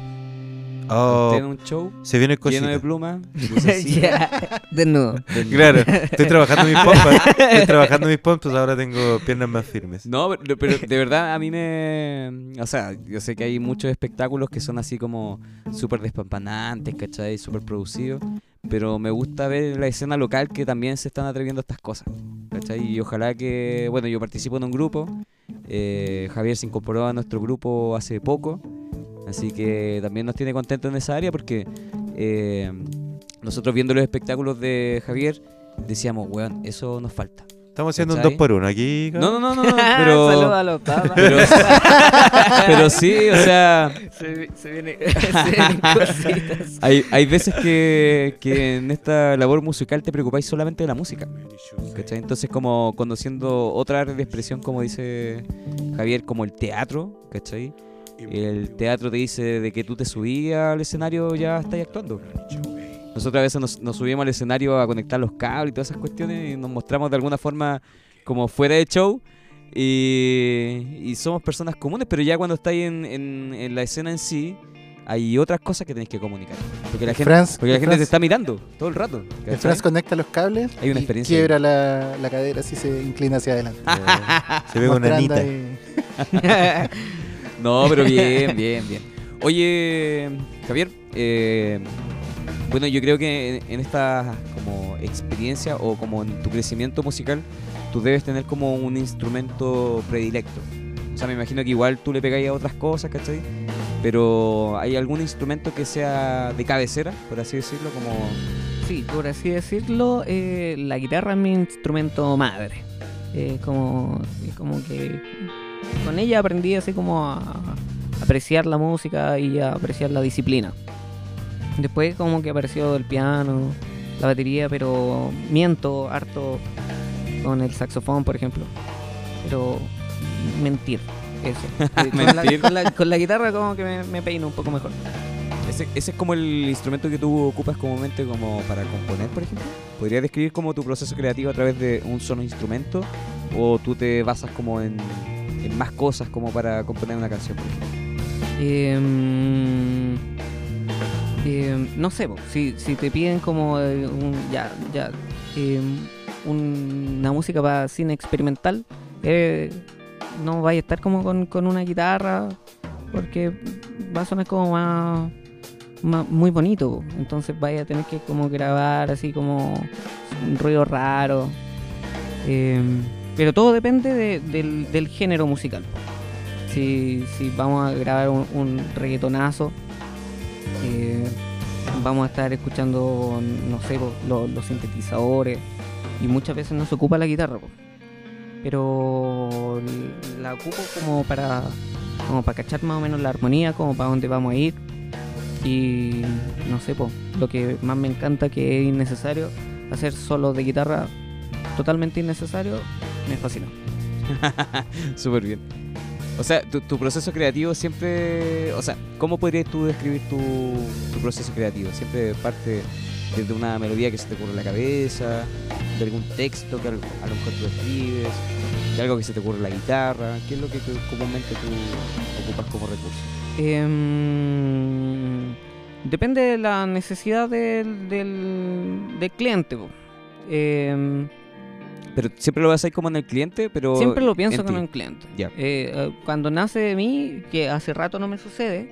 Oh, en un show se viene lleno de plumas, Ya, Desnudo. del- Claro, estoy trabajando mis pompas. Estoy trabajando mis pompas, ahora tengo piernas más firmes. No, pero, pero de verdad a mí me... O sea, yo sé que hay muchos espectáculos que son así como súper despampanantes, ¿cachai? Súper producidos. Pero me gusta ver la escena local que también se están atreviendo a estas cosas. ¿Cachai? Y ojalá que... Bueno, yo participo en un grupo. eh, Javier se incorporó a nuestro grupo hace poco. Así que también nos tiene contentos en esa área porque eh, nosotros viendo los espectáculos de Javier decíamos, weón, eso nos falta. Estamos haciendo un ¿Cachai? 2 por 1 aquí. No, no, no, no, no, pero... Saludos a los papas. Pero, pero sí, o sea, Se, se viene, se vienen cositas. hay, hay veces que, que en esta labor musical te preocupáis solamente de la música. ¿cachai? Entonces, como conociendo otra área de expresión, como dice Javier, como el teatro, ¿cachai? El teatro te dice de que tú te subías al escenario, ya estás actuando. Nosotros a veces nos, nos subimos al escenario a conectar los cables y todas esas cuestiones y nos mostramos de alguna forma como fuera de show. Y, y somos personas comunes, pero ya cuando estáis en, en- en la escena en sí, hay otras cosas que tenéis que comunicar. Porque la gente, porque la gente te está mirando todo el rato. El. Franz conecta los cables Hay una y quiebra la, la cadera así se inclina hacia adelante. Se ve una anita. ahí- No, pero bien, bien, bien. Oye, Javier, eh, bueno, yo creo que en, en esta como experiencia o como en tu crecimiento musical, tú debes tener como un instrumento predilecto. O sea, me imagino que igual tú le pegáis a otras cosas, ¿cachai? Pero ¿hay algún instrumento que sea de cabecera, por así decirlo? Como... Sí, por así decirlo, eh, la guitarra es mi instrumento madre. Eh, como, como que con ella aprendí así como a apreciar la música y a apreciar la disciplina. Después como que apareció el piano, la batería, pero miento harto con el saxofón, por ejemplo. Pero mentir, eso. Con, la, con la- con la guitarra como que me, me peino un poco mejor. Ese, ese es como el instrumento que tú ocupas comúnmente como para componer, por ejemplo. ¿Podrías describir como tu proceso creativo a través de un solo instrumento? ¿O tú te basas como en, en más cosas como para componer una canción? Em, em, no sé, si, te piden como eh, un, ya, ya, em, un- una música para cine experimental, eh, no vaya a estar como con, una guitarra, porque va a sonar como más, muy bonito, entonces vaya a tener que como grabar así como un ruido raro, pero todo depende de- del, género musical. Si, vamos a grabar un, un reggaetonazo, eh, vamos a estar escuchando, no sé, los sintetizadores y muchas veces no se ocupa la guitarra, pero la ocupo como para, como para cachar más o menos la armonía, como para dónde vamos a ir. Y no sé, po, lo que más me encanta que es innecesario, hacer solos de guitarra totalmente innecesario, me fascina. Súper bien. O sea, tu, tu proceso creativo siempre... O sea, ¿cómo podrías tú describir tu, tu proceso creativo? ¿Siempre parte desde una melodía que se te ocurre en la cabeza? ¿De algún texto que a lo mejor tú escribes? ¿De algo que se te ocurre en la guitarra? ¿Qué es lo que tú- comúnmente tú ocupas como recurso? Em, depende de la necesidad del, del, del cliente. Pero siempre lo vas ahí como en el cliente, pero... siempre lo pienso en con ti. el cliente. Ya. Eh, cuando nace de mí, que hace rato no me sucede,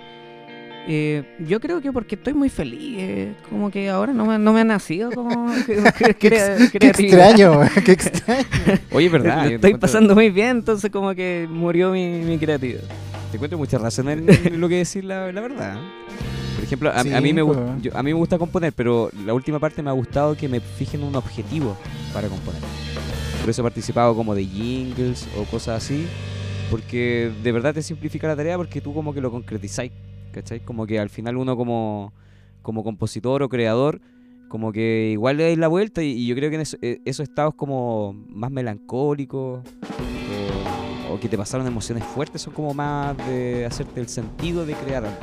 eh, yo creo que porque estoy muy feliz. eh, como que ahora no me, no me ha nacido como que- que- Qué, ex- qué extraño, qué extraño. Oye, verdad. Lo estoy pasando muy bien, entonces como que murió mi, mi creatividad. Te encuentro mucha razón en, en lo que decir la, la verdad. Por ejemplo, a, a Sí, mí me, pues. yo- a mí me gusta componer, pero la última parte me ha gustado que me fijen un objetivo para componer. Por eso he participado como de jingles o cosas así, porque de verdad te simplifica la tarea porque tú como que lo concretizáis, ¿cachai? Como que al final uno como, como compositor o creador, como que igual le dais la vuelta y, y yo creo que en eso- eh, esos estados como más melancólicos o, o que te pasaron emociones fuertes son como más de hacerte el sentido de crear algo.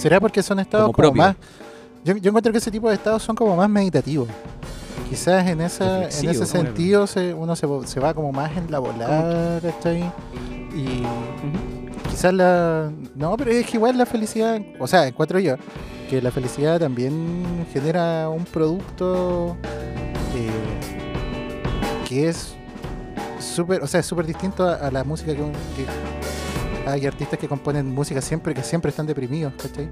¿Será porque son estados Como más... Yo, yo encuentro que ese tipo de estados son como más meditativos. Quizás en, esa, en ese sentido se- uno se, se va como más en la volada, ¿cachai? Y quizás la... No, pero es que igual la felicidad, o sea, encuentro yo, porque la felicidad también genera un producto eh, que es súper, o sea, es súper distinto a, a la música que, que hay artistas que componen música siempre que siempre están deprimidos, ¿cachai?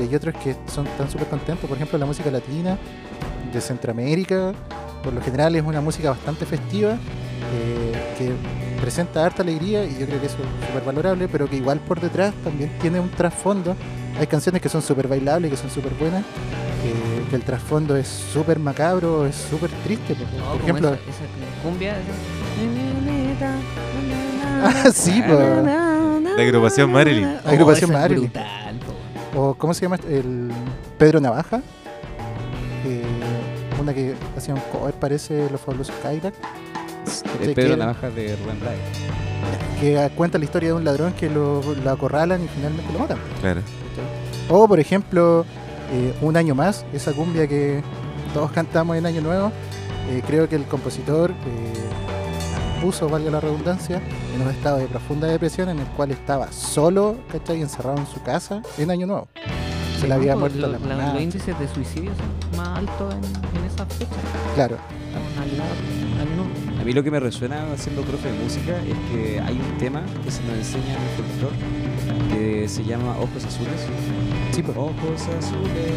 Y hay otros que son tan súper contentos, por ejemplo, la música latina de Centroamérica, por lo general es una música bastante festiva, eh, que presenta harta alegría y yo creo que eso es súper valorable, pero que igual por detrás también tiene un trasfondo. Hay canciones que son súper bailables, que son súper buenas, que, que el trasfondo es súper macabro, es súper triste. Por, No, por ejemplo, esa, esa cumbia. Ah, sí, po. La agrupación Marilyn. La agrupación Oh, es Marilyn. brutal, o ¿cómo se llama? este? El Pedro Navaja, eh, una que hacía un cover, parece Los Fabulosos Cadillac, El que Pedro Navajas de Rubén Blades. que cuenta la historia de un ladrón que lo, lo acorralan y finalmente lo matan. Claro. O, por ejemplo, eh, Un Año Más, esa cumbia que todos cantamos en Año Nuevo. eh, creo que el compositor eh, puso, valga la redundancia, en un estado de profunda depresión en el cual estaba solo, ¿cachai? Encerrado en su casa en Año Nuevo. Se le había muerto lo- la mamá. Los índices de suicidio son más altos en, en esa fecha. Claro. A mí lo que me resuena siendo profe de música es que hay un tema que se nos enseña en el folclore que se llama Ojos Azules. sí, pues. Ojos azules.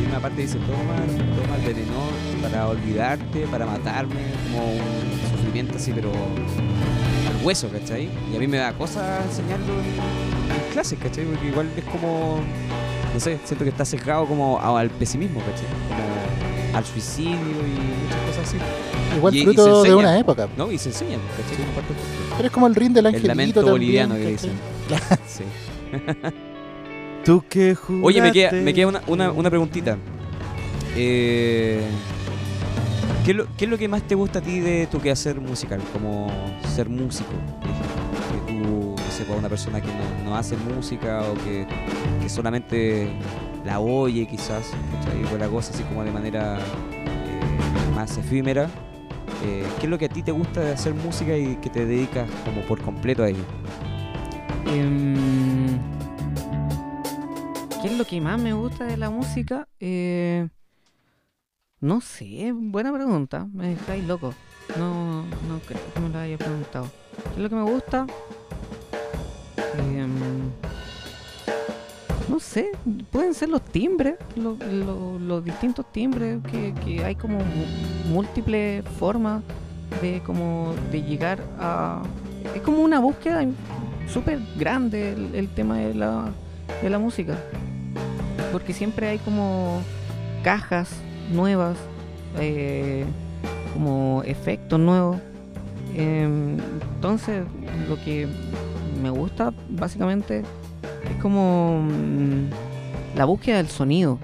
Y una parte dice, toma, toma el veneno para olvidarte, para matarme, como un sufrimiento así, pero al hueso, ¿cachai? Y a mí me da cosa enseñarlo en, en clases, ¿cachai? Porque igual es como, no sé, siento que está sesgado como al pesimismo, ¿cachai? Como al suicidio y muchas cosas así. Igual Y- y fruto de una época. ¿No? Y se enseñan, ¿cachai? Pero es como el ring del El angelito lamento también, boliviano que dicen. Sí. Tú que. Oye, me queda, me queda una, una, una preguntita. Eh, ¿qué, es lo, que más te gusta a ti de tu quehacer musical? Como ser músico. Que tú, pues, una persona que no, hace música o que, solamente la oye quizás, ¿cachai? O la cosa así como de manera eh, más efímera. Eh, ¿Qué es lo que a ti te gusta de hacer música y que te dedicas como por completo a ello? Em, ¿Qué es lo que más me gusta de la música? Eh, no sé, buena pregunta. Me dejáis loco. No, no creo que me lo haya preguntado. ¿Qué es lo que me gusta? Em, no sé, pueden ser los timbres, lo- lo- los distintos timbres, que, hay como múltiples formas de como de llegar a... Es como una búsqueda súper grande el, el tema de la, de la música. Porque siempre hay como cajas nuevas, eh, como efectos nuevos. Em, entonces, lo que me gusta básicamente es como mm, la búsqueda del sonido.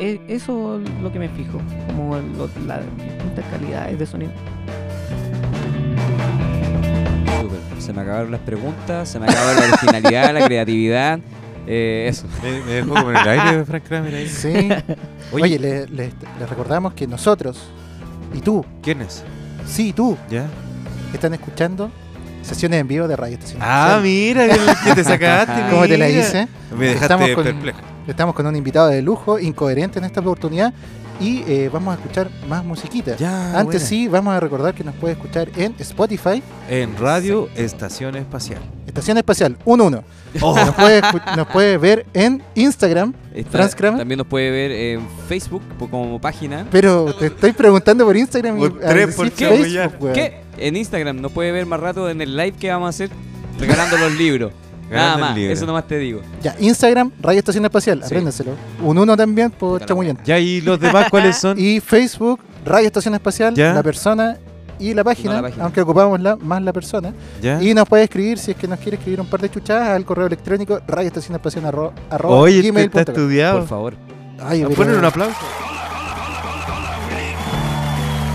E- Eso es lo que me fijo, como las distintas calidades de sonido. Se me acabaron las preguntas, se me acabó la originalidad, la creatividad. Eh, eso. Me, me dejó como en el aire, Frank Kramer ahí. Sí. Oye, Oye, le- le- les recordamos que nosotros y tú, ¿quién es? sí, tú, ¿Ya? están escuchando sesiones en vivo de Radio Estación Ah, mira, que, te sacaste. ¿Cómo te la hice? Me dejaste Estamos con- perplejo. Estamos con un invitado de lujo, incoherente en esta oportunidad, y eh, vamos a escuchar más musiquita. Ya, Antes buena. sí, vamos a recordar que nos puede escuchar en Spotify, En Radio Estación Espacial. Estación Espacial 11. Oh, Nos puede, escu- nos puede ver en Instagram, Está-. También nos puede ver en Facebook como página. pero te estoy preguntando por Instagram y Por tres, decir por qué, Facebook. ¿Qué? En Instagram nos puede ver más rato en el live que vamos a hacer regalando los libros. Nada más, libro. eso nomás te digo. Ya, Instagram, Radio Estación Espacial, Sí. apréndenselo. Un uno también, por chamullante. ya, ¿y los demás cuáles son? Y Facebook, Radio Estación Espacial, Ya. la persona y la página, la página. aunque ocupamos la, más la persona. ¿Ya? Y nos puede escribir, si es que nos quiere escribir un par de chuchadas, al correo electrónico radioestacionespacial arro- arroba Oye, este gmail está estudiado. Por favor. Ay, ¿Nos pero- ponen un aplauso?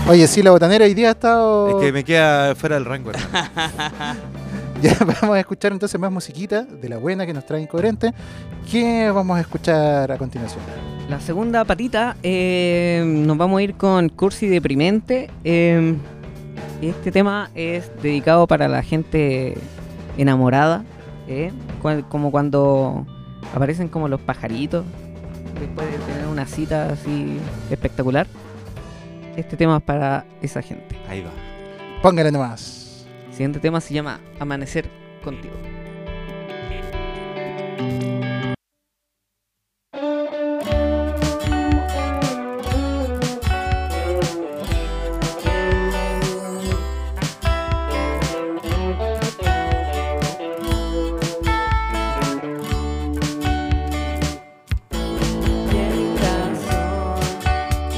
Oye, sí, la botanera hoy día ha estado... Es que me queda fuera del rango, hermano. Ya vamos a escuchar entonces más musiquita de la buena que nos trae Incoherente. ¿Qué vamos a escuchar a continuación? La segunda patita, eh, nos vamos a ir con Cursi Deprimente. Eh, este tema es dedicado para la gente enamorada, eh, como cuando aparecen como los pajaritos después de tener una cita así espectacular. Este tema es para esa gente. Ahí va. Póngale nomás. El siguiente tema se llama Amanecer contigo.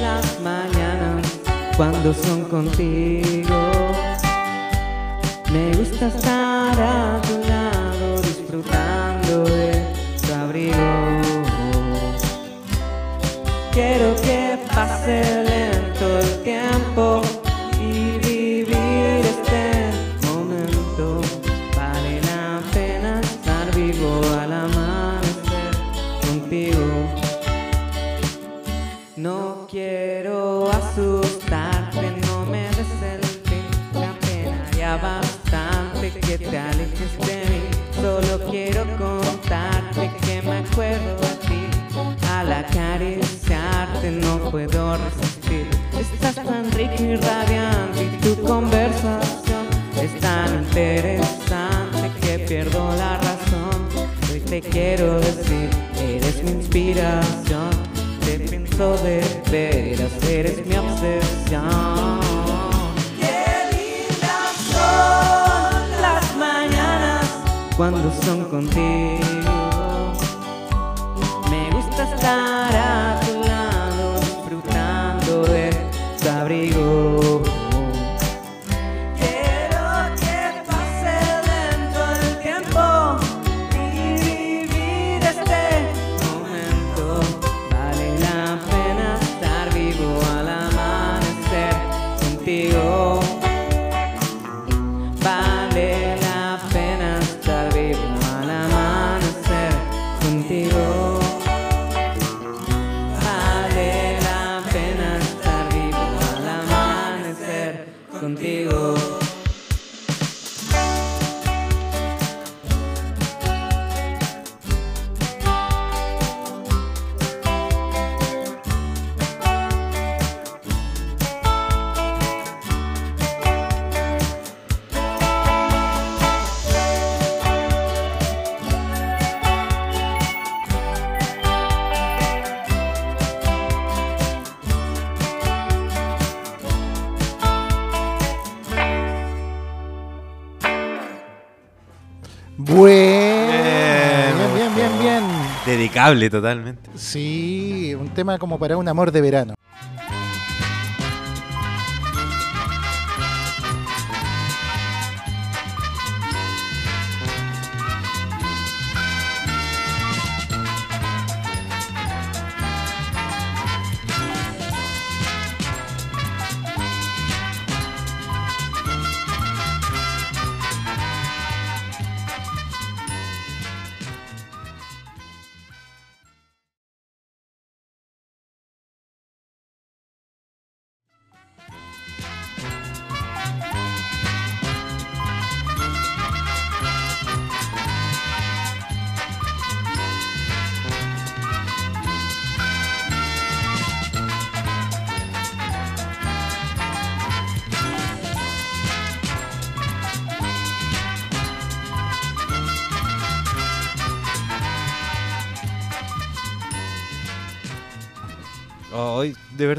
Las mañanas cuando son contigo. Gusta estar a tu lado disfrutando de tu abrigo. Quiero que pase de ti. Al acariciarte no puedo resistir. Estás tan rico y radiante y tu conversación es tan interesante que pierdo la razón. Hoy te quiero decir, eres mi inspiración. Te pienso de veras, eres mi obsesión. Qué lindas son las mañanas cuando son contigo. Sí, un tema como para un amor de verano.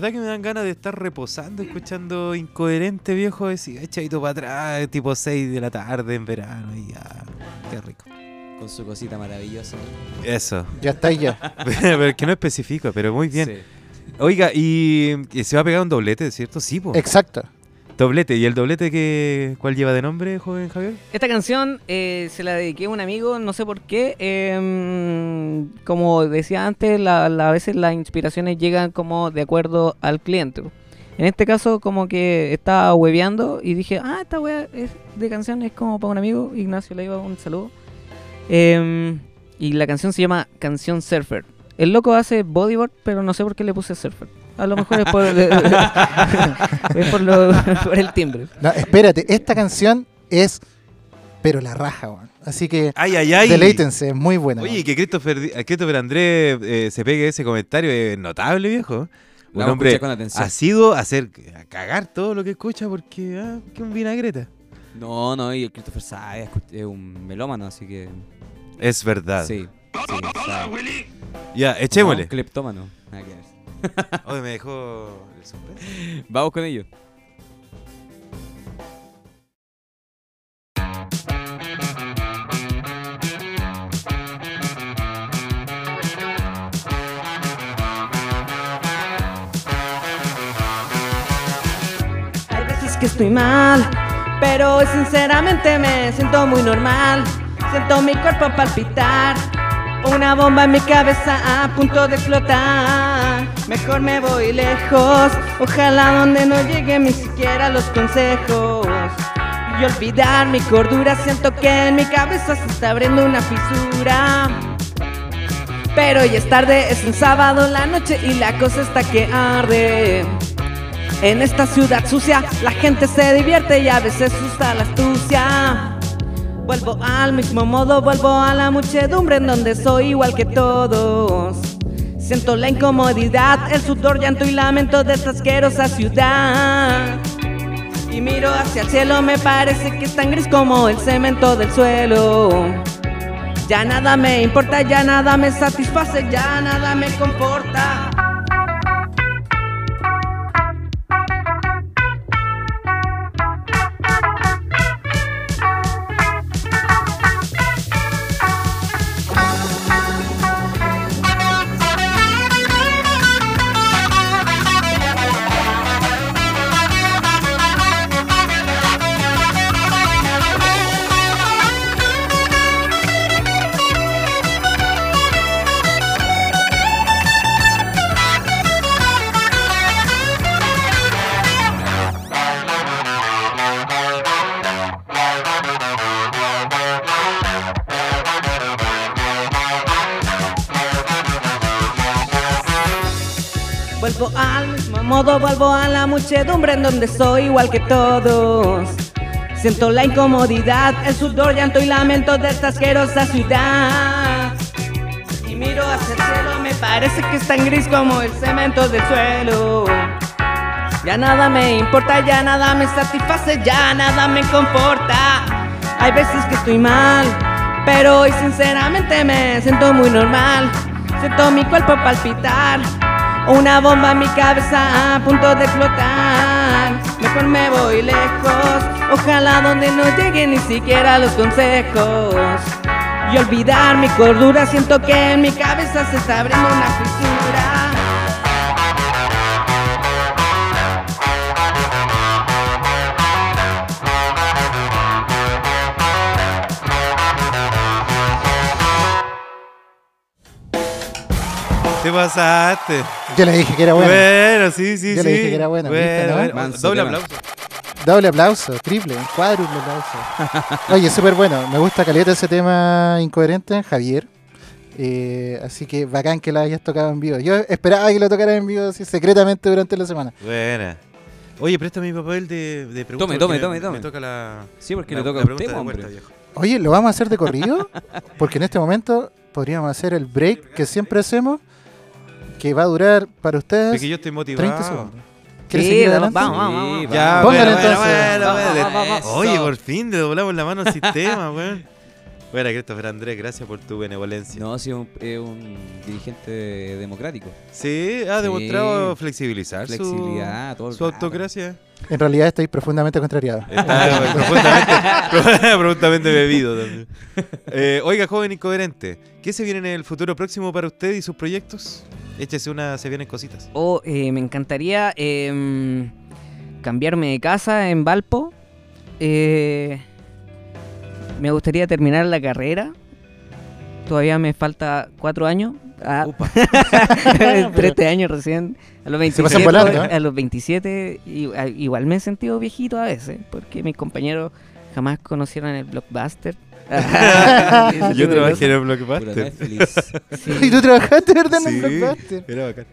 Verdad que me dan ganas de estar reposando, escuchando incoherente viejo, decir, echadito para atrás, tipo 6 de la tarde en verano, y ya, qué rico. Con su cosita maravillosa. Eso, Ya está ya. pero es que no especifico, pero muy bien. Sí. Oiga, y, y se va a pegar un doblete, ¿cierto? Sí. Exacto. Doblete, ¿y el doblete que, cuál lleva de nombre, joven Javier? Esta canción eh, se la dediqué a un amigo, no sé por qué. em, como decía antes, la- a veces las inspiraciones llegan como de acuerdo al cliente. En este caso, como que estaba hueveando y dije, ah, esta wea es de canción es como para un amigo. Ignacio Leiva, un saludo. Em, y la canción se llama Canción Surfer. El loco hace bodyboard, pero no sé por qué le puse surfer. A lo mejor es por, es por, lo- por el timbre. No, espérate, esta canción es pero la raja, weón. Así que Ay, ay, ay. deleítense, es muy buena. Oye, que Christopher, Di- Christopher Andrés eh, se pegue ese comentario es notable, viejo. Un vamos hombre escuchar con atención. ha sido hacer a cagar todo lo que escucha porque ah, que un vinagreta. No, no, y el Christopher sabe, es un melómano, así que. Es verdad. Sí. sí. Ya, No, echémosle. un cleptómano. Nada que ver. Oye, me dejó el sorpresa. Vamos con ello. Hay veces que estoy mal, pero hoy sinceramente me siento muy normal. Siento mi cuerpo palpitar, una bomba en mi cabeza a punto de explotar. Mejor me voy lejos, ojalá donde no lleguen ni siquiera los consejos. Y olvidar mi cordura, siento que en mi cabeza se está abriendo una fisura. Pero ya es tarde, es un sábado la noche y la cosa está que arde. En esta ciudad sucia la gente se divierte y a veces usa la astucia. Vuelvo al mismo modo, vuelvo a la muchedumbre en donde soy igual que todos. Siento la incomodidad, el sudor, llanto y lamento de esta asquerosa ciudad. Y miro hacia el cielo, me parece que es tan gris como el cemento del suelo. Ya nada me importa, ya nada me satisface, ya nada me comporta. Muchedumbre en donde soy igual que todos. Siento la incomodidad, el sudor, llanto y lamento de esta asquerosa ciudad. Y miro hacia el cielo, me parece que es tan gris como el cemento del suelo. Ya nada me importa, ya nada me satisface, ya nada me comporta. Hay veces que estoy mal, pero hoy sinceramente me siento muy normal. Siento mi cuerpo palpitar, una bomba en mi cabeza a punto de explotar. Mejor me voy lejos, ojalá donde no lleguen ni siquiera los consejos. Y olvidar mi cordura, siento que en mi cabeza se está abriendo una fisura. Te pasaste. Yo le dije que era buena. Bueno, sí, sí, Yo sí. le dije que era buena, Bueno, ¿viste, no? bueno. Manso Doble aplauso. Doble aplauso, triple, cuádruple aplauso. Oye, súper bueno. Me gusta caleta ese tema incoherente, Javier. Eh, así que bacán que la hayas tocado en vivo. Yo esperaba que lo tocaras en vivo así secretamente durante la semana. Buena. Oye, préstame mi papel de, de pregunta. Tome, tome, me- tome, Me tome. toca la. Sí, porque la- le toca la pregunta usted, de hombre. vuelta, viejo. Oye, ¿lo vamos a hacer de corrido? Porque en este momento podríamos hacer el break que siempre hacemos, que va a durar para ustedes Porque yo estoy motivado. 30 segundos. ¿Quieres Sí, seguir vamos, adelante? vamos, vamos, vamos. Ya, Póngale bueno, entonces. bueno, bueno, Va, bueno. va, va, va. Oye, por fin le doblamos la mano al sistema, weón. Bueno, Christopher Andrés, gracias por tu benevolencia. No, sí, un- es un dirigente democrático. Sí, ha Sí. demostrado flexibilizar su- Flexibilidad, todo el su, autocracia. En realidad estoy profundamente contrariado. Está profundamente, profundamente bebido también. Eh, oiga, joven incoherente, ¿qué se viene en el futuro próximo para usted y sus proyectos? Échese una, se vienen cositas. O eh, me encantaría em, cambiarme de casa en Valpo. Eh, me gustaría terminar la carrera. Todavía me falta cuatro años. Ah, Upa. 13 años recién. A los Se pasan 27, volando, ¿eh? a los 27 i- a- igual me he sentido viejito a veces. Porque mis compañeros jamás conocieron el blockbuster. Yo trabajé en el Blockbuster. Netflix. Sí. ¿Y tú trabajaste, verdad, en Sí, el Blockbuster? era bacán.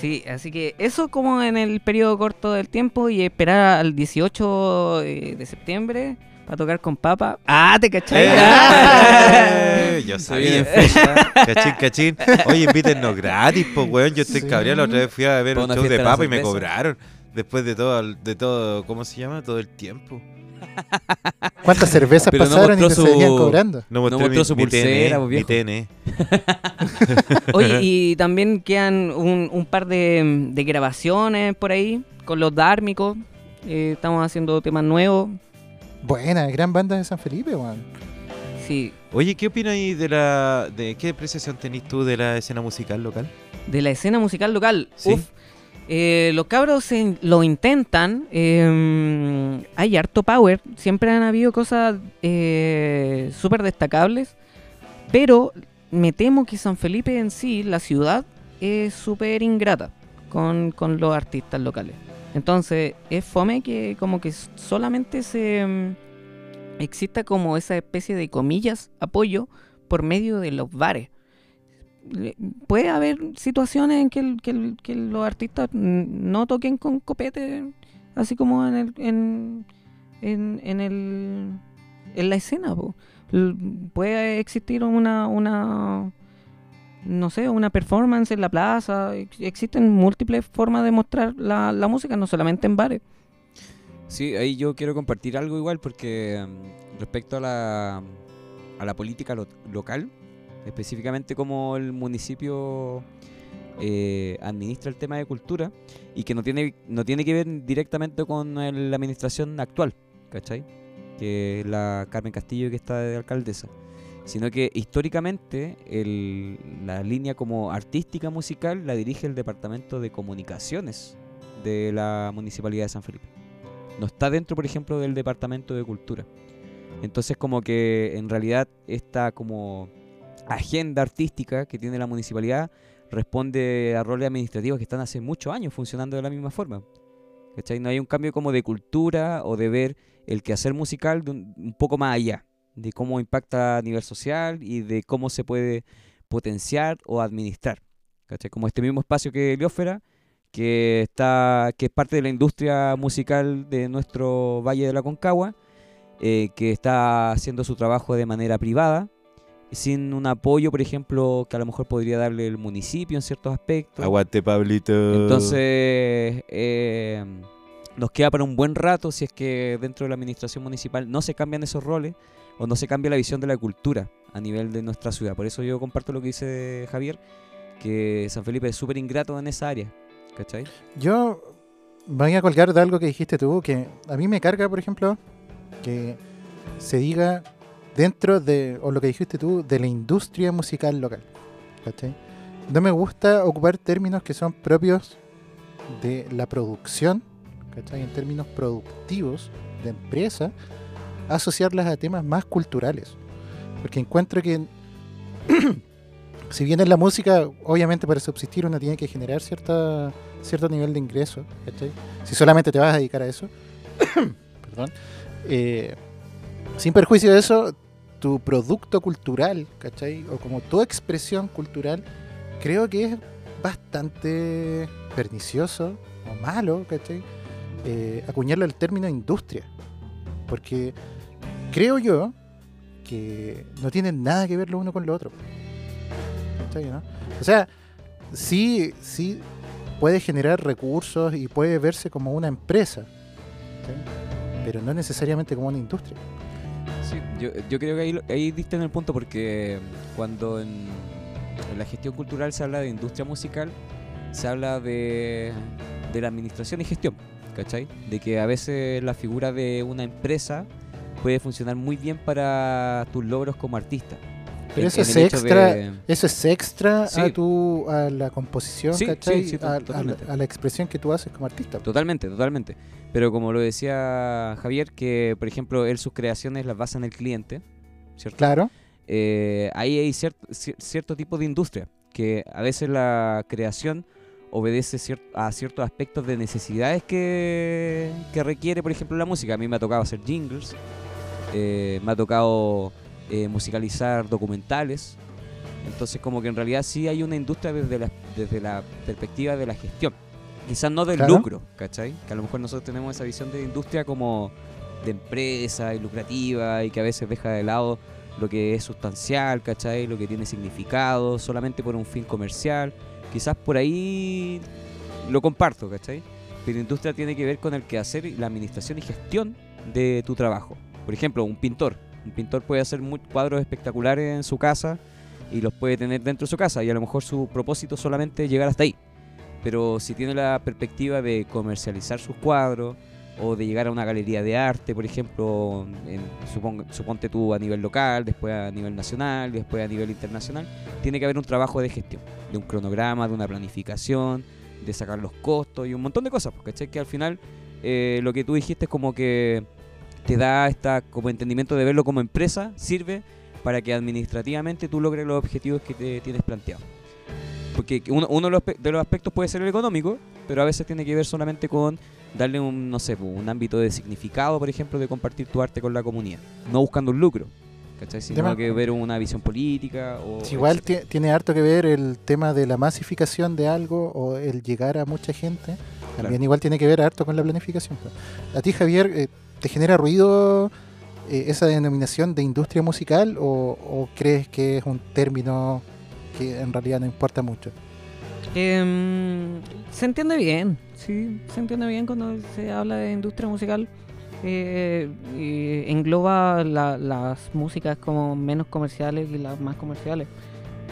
Sí, así que eso como en el periodo corto del tiempo y esperar al 18 eh, de septiembre para tocar con papa. Ah, te cachai. Ah. Eh, Yo Se viene sabía. fecha. Cachín, cachín. Oye, invítennos gratis, pues, weón. Yo estoy Sí. cabreado. La otra vez fui a ver un show de papa y me cobraron. Después de todo, de todo, ¿cómo se llama? Todo el tiempo. ¿Cuántas cervezas Pero no pasaron y te mostró seguían su- cobrando? No No mostré mostró mi, su mi pulsera, TN, pues, mi. TN. Oye, y también quedan un, un par de, de grabaciones por ahí con los dármicos. Eh, estamos haciendo temas nuevos. Buena, gran banda de San Felipe, weón. Sí, Oye, ¿qué opinas ahí de la. de qué apreciación tenés tú de la escena musical local? de la escena musical local. Sí. Uf, eh, los cabros lo intentan. eh, hay harto power. Siempre han habido cosas eh, súper destacables. Pero me temo que San Felipe en sí, la ciudad, es súper ingrata con, con los artistas locales. Entonces, es fome que como que solamente se mm, exista como esa especie de comillas apoyo por medio de los bares. Puede haber situaciones en que, el- que los artistas no toquen con copete, así como en el, en, en, en el, en la escena. Puede existir una, una, no sé, una performance en la plaza. Ex- Existen múltiples formas de mostrar la, la música, no solamente en bares. Sí, ahí yo quiero compartir algo igual porque mm, respecto a la, a la política lo- local, específicamente como el municipio eh, administra el tema de cultura y que no tiene, no tiene que ver directamente con la administración actual, ¿cachai? Que la Carmen Castillo que está de alcaldesa, sino que históricamente el- la línea como artística musical la dirige el Departamento de Comunicaciones de la Municipalidad de San Felipe no está dentro, por ejemplo, del Departamento de Cultura. Entonces, como que en realidad esta como agenda artística que tiene la municipalidad responde a roles administrativos que están hace muchos años funcionando de la misma forma. ¿Cachai? No hay un cambio como de cultura o de ver el quehacer musical un, un poco más allá, de cómo impacta a nivel social y de cómo se puede potenciar o administrar. ¿Cachai? Como este mismo espacio que Heliósfera, que está que es parte de la industria musical de nuestro Valle de la Concagua, eh, que está haciendo su trabajo de manera privada, sin un apoyo, por ejemplo, que a lo mejor podría darle el municipio en ciertos aspectos. Aguante, Pablito. Entonces, eh, nos queda para un buen rato si es que dentro de la administración municipal no se cambian esos roles o no se cambia la visión de la cultura a nivel de nuestra ciudad. Por eso yo comparto lo que dice Javier, que San Felipe es súper ingrato en esa área. ¿Cachai? Yo voy a colgar de algo que dijiste tú, que a mí me carga, por ejemplo, que se diga dentro de, o lo que dijiste tú, de la industria musical local. No me gusta ocupar términos que son propios de la producción, ¿cachai? en términos productivos de empresa, asociarlas a temas más culturales. Porque encuentro que, si bien en la música, obviamente para subsistir uno tiene que generar cierta, cierto nivel de ingreso, si solamente te vas a dedicar a eso, perdón, eh, sin perjuicio de eso, tu producto cultural, ¿cachai? O como tu expresión cultural, creo que es bastante pernicioso o malo, ¿cachai? Eh, acuñarlo el término industria. Porque creo yo que no tienen nada que ver lo uno con lo otro. ¿Cachai? O sea, sí, sí puede generar recursos y puede verse como una empresa, ¿cachai? pero no necesariamente como una industria. Sí, yo, yo creo que ahí, ahí diste en el punto porque cuando en, en la gestión cultural se habla de industria musical, se habla de, de la administración y gestión, ¿cachai? De que a veces la figura de una empresa puede funcionar muy bien para tus logros como artista. Pero En- eso en es extra, de- eso es extra Sí. a tu a la composición, Sí, ¿cachai? sí, a, a la, totalmente. a la expresión que tú haces como artista. Totalmente, totalmente. Pero como lo decía Javier, que por ejemplo él sus creaciones las basa en el cliente, ¿cierto? Claro, eh, ahí hay cier- cier- cierto tipo de industria, que a veces la creación obedece cier- a ciertos aspectos de necesidades que, que requiere, por ejemplo, la música. A mí me ha tocado hacer jingles, eh, me ha tocado eh, musicalizar documentales. Entonces, como que en realidad sí hay una industria desde la, desde la perspectiva de la gestión. Quizás no del Claro. lucro, ¿cachai? Que a lo mejor nosotros tenemos esa visión de industria como de empresa y lucrativa y que a veces deja de lado lo que es sustancial, ¿cachai? Lo que tiene significado, solamente por un fin comercial. Quizás por ahí lo comparto, ¿cachai? Pero industria tiene que ver con el quehacer, la administración y gestión de tu trabajo. Por ejemplo, un pintor. Un pintor puede hacer cuadros espectaculares en su casa y los puede tener dentro de su casa y a lo mejor su propósito solamente es llegar hasta ahí. Pero si tiene la perspectiva de comercializar sus cuadros o de llegar a una galería de arte, por ejemplo, en, suponte tú a nivel local, después a nivel nacional, después a nivel internacional, tiene que haber un trabajo de gestión, de un cronograma, de una planificación, de sacar los costos y un montón de cosas, porque que al final eh, lo que tú dijiste es como que te da esta como entendimiento de verlo como empresa, sirve para que administrativamente tú logres los objetivos que te tienes planteado. Porque uno, uno de, los, aspe- de los aspectos puede ser el económico, pero a veces tiene que ver solamente con darle un, no sé, po, un ámbito de significado, por ejemplo, de compartir tu arte con la comunidad. No buscando un lucro, ¿cachai? Sino Tema- que ver una visión política o... Igual tiene harto que ver el tema de la masificación de algo o el llegar a mucha gente. También Claro. igual tiene que ver harto con la planificación. pues. A ti, Javier, eh, ¿te genera ruido eh, esa denominación de industria musical o, crees que es un término que en realidad no importa mucho? Em, se entiende bien, sí, se entiende bien cuando se habla de industria musical. eh, engloba la- las músicas como menos comerciales y las más comerciales.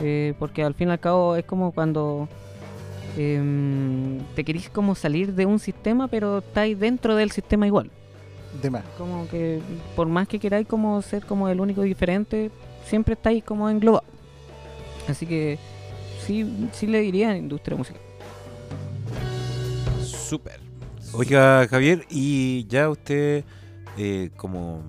Eh, porque al fin y al cabo es como cuando em, te querís como salir de un sistema, pero estáis dentro del sistema igual. De más. Como que por más que queráis como ser como el único diferente, siempre estáis como englobado. Así que sí, sí le diría industria musical. Súper. Oiga, Javier, y ya usted, eh, como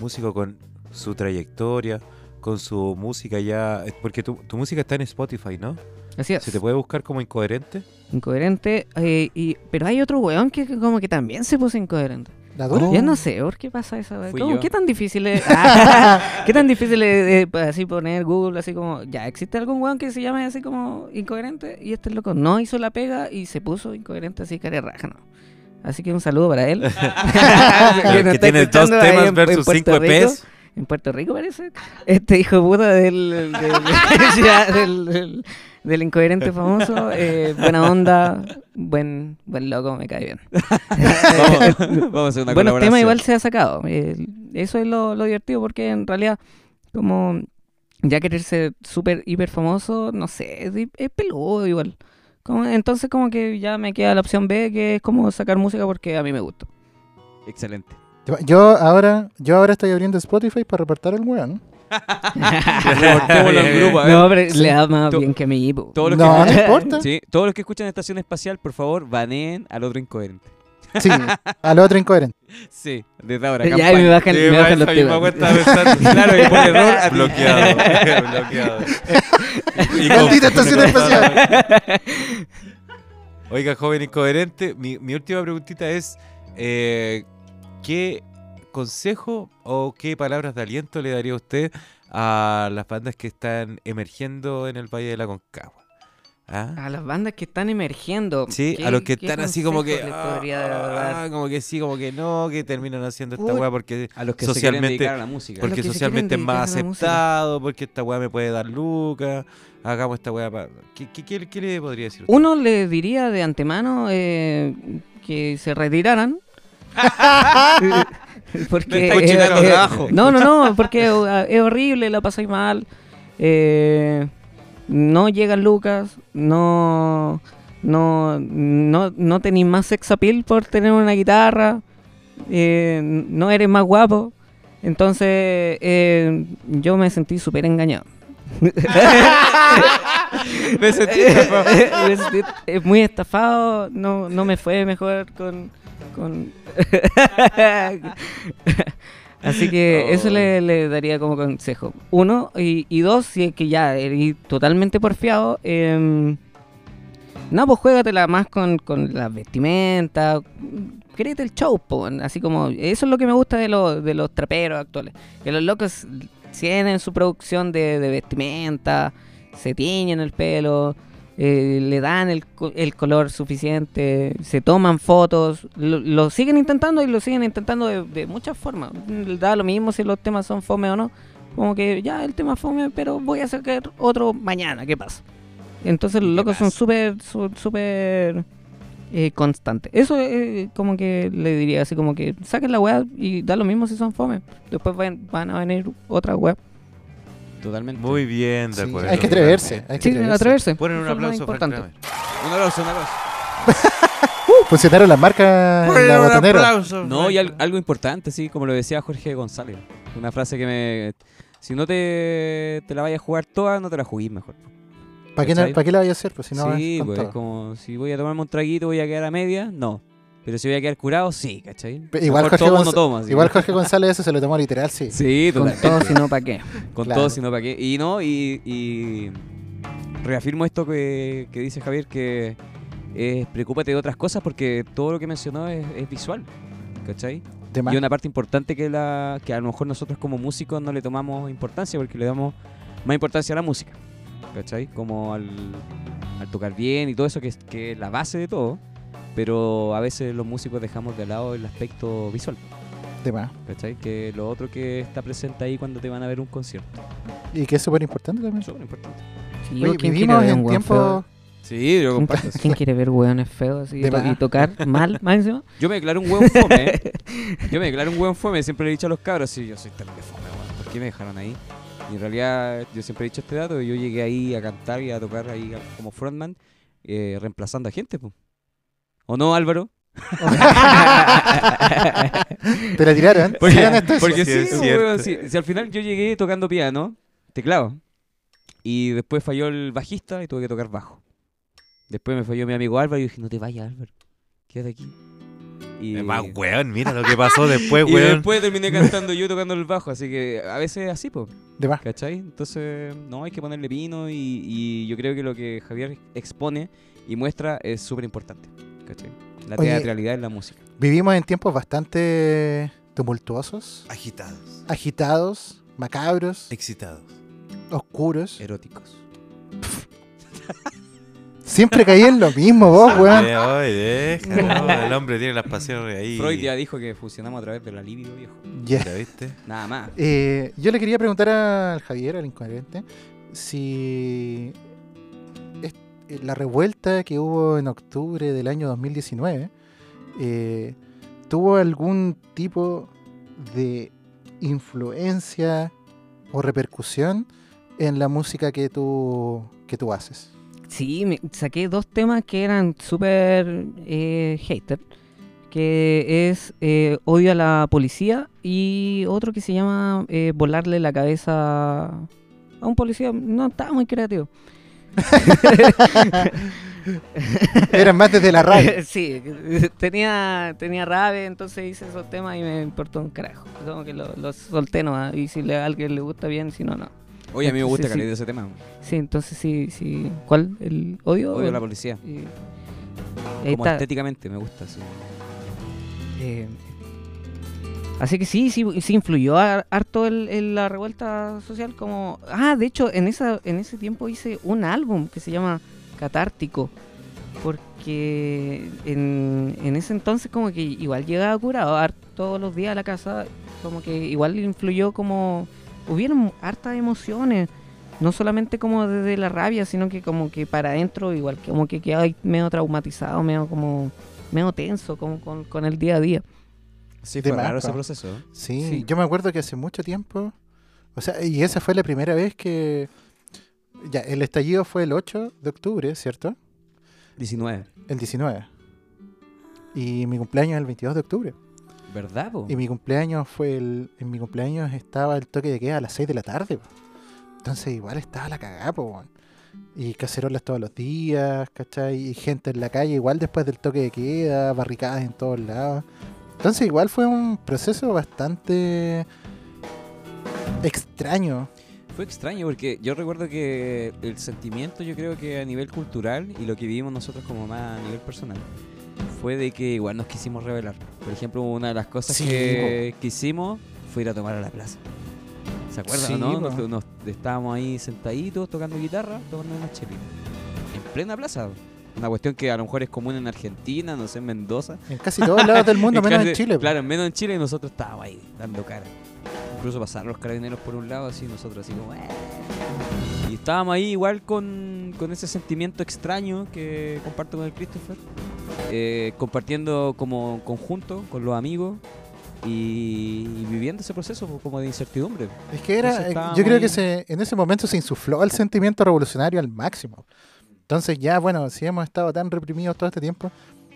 músico con su trayectoria, con su música ya, porque tu, tu música está en Spotify, ¿no? Así es. ¿Se te puede buscar como incoherente? Incoherente. eh, y, pero hay otro weón que que como que también se puso incoherente. ¿La dura? Oh. Ya no sé por qué pasa eso. ¿Cómo- yo. ¿Qué tan difícil es? Ah, ¿Qué tan difícil es, eh, pues, así poner Google así como, ya, existe algún weón que se llame así como incoherente? Y este loco no hizo la pega y se puso incoherente así cara raja, ¿no? Así que un saludo para él. que tiene dos temas en- en versus cinco Rico. EPs. En Puerto Rico parece. Este hijo de puta del, del, ya, del- del- del incoherente famoso. eh, buena onda, buen, buen loco, me cae bien. Vamos, vamos a hacer una Buenos colaboración. temas igual se ha sacado. eh, eso es lo, lo divertido porque en realidad, como ya querer ser súper, hiper famoso, no sé, es, peludo igual. Como, entonces como que ya me queda la opción B, que es como sacar música porque a mí me gusta. Excelente. Yo ahora, yo ahora estoy abriendo Spotify para reportar al weón. Reportémoslo No, pero sí. le da más To- bien que a mí. po. Todos los No, que no importa. Sí, todos los que escuchan Estación Espacial, por favor, baneen al otro incoherente. Sí, al otro incoherente. Sí, desde ahora. Ya campaña. me bajan, me bajan los temas. Claro, y por error a bloqueado, bloqueado. Y Maldita con- estación espacial. Oiga, joven incoherente, mi, mi última preguntita es, eh, ¿qué consejo o qué palabras de aliento le daría usted a las bandas que están emergiendo en el Valle de la Concagua? ¿Ah? A las bandas que están emergiendo. Sí, ¿qué- a los que están así como que, dar? ah, como que sí, como que no, que terminan haciendo esta weá porque, A los que Socialmente- se quieren dedicar a la música. los porque socialmente es más aceptado, porque esta weá me puede dar lucas, hagamos esta weá para... ¿Qué, qué, qué- qué le podría decir usted? Uno le diría de antemano eh, que se retiraran. porque eh, eh, no, no, no, porque es horrible, la pasáis mal. eh, no llegan lucas, no no no, no tenéis más sex appeal por tener una guitarra, eh, no eres más guapo. Entonces yo me sentí súper engañado. Me sentí eh, muy estafado, no, no me fue mejor con... con Así que eso le, le daría como consejo. Uno, y, y dos, si es que ya eres totalmente porfiado, em, no, pues juégatela más con, con la vestimenta, créete el show, po, así como, eso es lo que me gusta de, los de los traperos actuales, que los locos tienen su producción de, de vestimenta, se tiñen el pelo, eh, le dan el, el color suficiente, se toman fotos, lo, lo siguen intentando y lo siguen intentando de, de muchas formas. Da lo mismo si los temas son fome o no. Como que ya el tema es fome, pero voy a sacar otro mañana, ¿qué pasa? Entonces los ¿Qué locos son súper, súper eh, constantes. Eso eh, como que le diría así como que saquen la weá y da lo mismo si son fome. Después van, van a venir otras weas. Totalmente. Muy bien, de Sí, acuerdo. hay que atreverse. Hay que Sí, atreverse. atreverse. Ponen un aplauso, importante. Un aplauso, un aplauso. Uh, funcionaron las marcas en la botonera. No, y al- algo importante, sí, como lo decía Jorge González. Una frase que me. Si no te, te la vayas a jugar toda, no te la juguís mejor. ¿Para qué, no- ¿Cachai? pa' qué la vaya a hacer? Pues si no sí, pues como si voy a tomarme un traguito, voy a quedar a media, no. Pero si voy a quedar curado, sí, ¿cachai? Igual Jorge, tomo, Gonz- no tomo, así. igual Jorge González eso se lo tomó literal, sí. Sí, Con totalmente. todo, si no, ¿para qué? Con Claro. todo, sino para qué. Y no, y, y reafirmo esto que, que dice Javier, que es preocúpate de otras cosas porque todo lo que mencionó es, es visual, ¿cachai? Y una parte importante que, la, que a lo mejor nosotros como músicos no le tomamos importancia porque le damos más importancia a la música, ¿cachai? Como al, al tocar bien y todo eso que es, que es la base de todo, pero a veces los músicos dejamos de lado el aspecto visual, De más. ¿cachai? Que lo otro que está presente ahí cuando te van a ver un concierto. Y que es súper importante también. Súper importante. Sí, Oye, ¿quién quiere vivimos en tiempos... Sí, yo ¿Quién, comparto. quién quiere ver hueones feos así, De to- y tocar mal, encima? Yo me declaro un hueón fome. yo me declaro un hueón fome. Siempre le he dicho a los cabros, sí, yo soy terrible fome, weón. ¿Por qué me dejaron ahí? Y en realidad, yo siempre he dicho este dato. Yo llegué ahí a cantar y a tocar ahí como frontman, eh, reemplazando a gente, po. ¿O no, Álvaro? Te la tiraron. Porque, Sigan esto. porque Sí, sí, si, al final yo llegué tocando piano, teclado, y después falló el bajista y tuve que tocar bajo. Después me falló mi amigo Álvaro y dije, no te vayas, Álvaro, quédate aquí. Y, más, weón, mira lo que pasó después, y weón. después terminé cantando yo tocando el bajo, así que a veces es así, po, De más. ¿cachai? Entonces, no, hay que ponerle pino y, y yo creo que lo que Javier expone y muestra es súper importante, ¿cachai? La Oye. teatralidad en la música. Vivimos en tiempos bastante tumultuosos, Agitados, agitados, macabros, excitados. oscuros. Eróticos. Siempre caí en lo mismo, vos, weón. Déjalo, el hombre tiene las pasiones ahí. Freud ya dijo que fusionamos a través de la libido, viejo. Ya. ¿Ya viste? Nada más. Eh, yo le quería preguntar al Javier, al incoherente, si la revuelta que hubo en octubre del año 2019 eh, tuvo algún tipo de influencia o repercusión en la música que tú, que tú haces. Sí, me- saqué dos temas que eran súper eh, hater. Que es eh, Odio a la policía y otro que se llama eh, Volarle la cabeza a un policía. No, estaba muy creativo. Eran más desde la radio. sí, tenía, tenía rabia, entonces hice esos temas y me importó un carajo. Como que lo- los solté nomás. Y si le- a alguien le gusta bien, si no, no. Oye, a mí me gusta Sí, sí. ese tema. Sí, entonces sí, sí. ¿Cuál? ¿El odio? Odio a la policía. Y- Como está. estéticamente me gusta. sí. Eh, así que sí, sí, sí influyó har- harto en la revuelta social como... Ah, de hecho, en, esa, en ese tiempo hice un álbum que se llama Catártico. Porque en, en ese entonces como que igual llegaba curado todos los días a la casa. Como que igual influyó como... Hubieron hartas emociones. No solamente como desde la rabia, sino que como que para adentro igual como que quedaba medio traumatizado, medio como medio tenso como con, con el día a día. Sí, fue raro ese proceso. Sí, Sí. yo me acuerdo que hace mucho tiempo, o sea, y esa fue la primera vez que, ya, el estallido fue el 8 de octubre, ¿cierto? 19. El 19. Y mi cumpleaños es el 22 de octubre. ¿Verdad, po? Y mi cumpleaños fue el, en mi cumpleaños estaba el toque de queda a las 6 de la tarde. po. Entonces igual estaba la cagada, po. Y cacerolas todos los días, ¿cachai? Y gente en la calle igual después del toque de queda, barricadas en todos lados. Entonces igual fue un proceso bastante extraño. Fue extraño porque yo recuerdo que el sentimiento, yo creo que a nivel cultural y lo que vivimos nosotros como más a nivel personal, fue de que igual nos quisimos revelar. Por ejemplo, una de las cosas Sí, que, que hicimos fue ir a tomar a la plaza. ¿Se acuerdan Sí, o no? Nos, nos- estábamos ahí sentaditos tocando guitarra, tomando unas chelitas. En plena plaza. Una cuestión que a lo mejor es común en Argentina, no sé, en Mendoza. En casi todos lados del mundo, En menos en casi- Chile. po. Claro, menos en Chile y nosotros estábamos ahí dando cara. Incluso pasaron los carabineros por un lado, así nosotros así como... "Eh". Y estábamos ahí igual con, con ese sentimiento extraño que comparto con el Christopher. eh, compartiendo como conjunto con los amigos y, y viviendo ese proceso como de incertidumbre. Es que era, Entonces eh, yo creo ahí. que se, en ese momento se insufló el sentimiento revolucionario al máximo. Entonces ya, bueno, si hemos estado tan reprimidos todo este tiempo,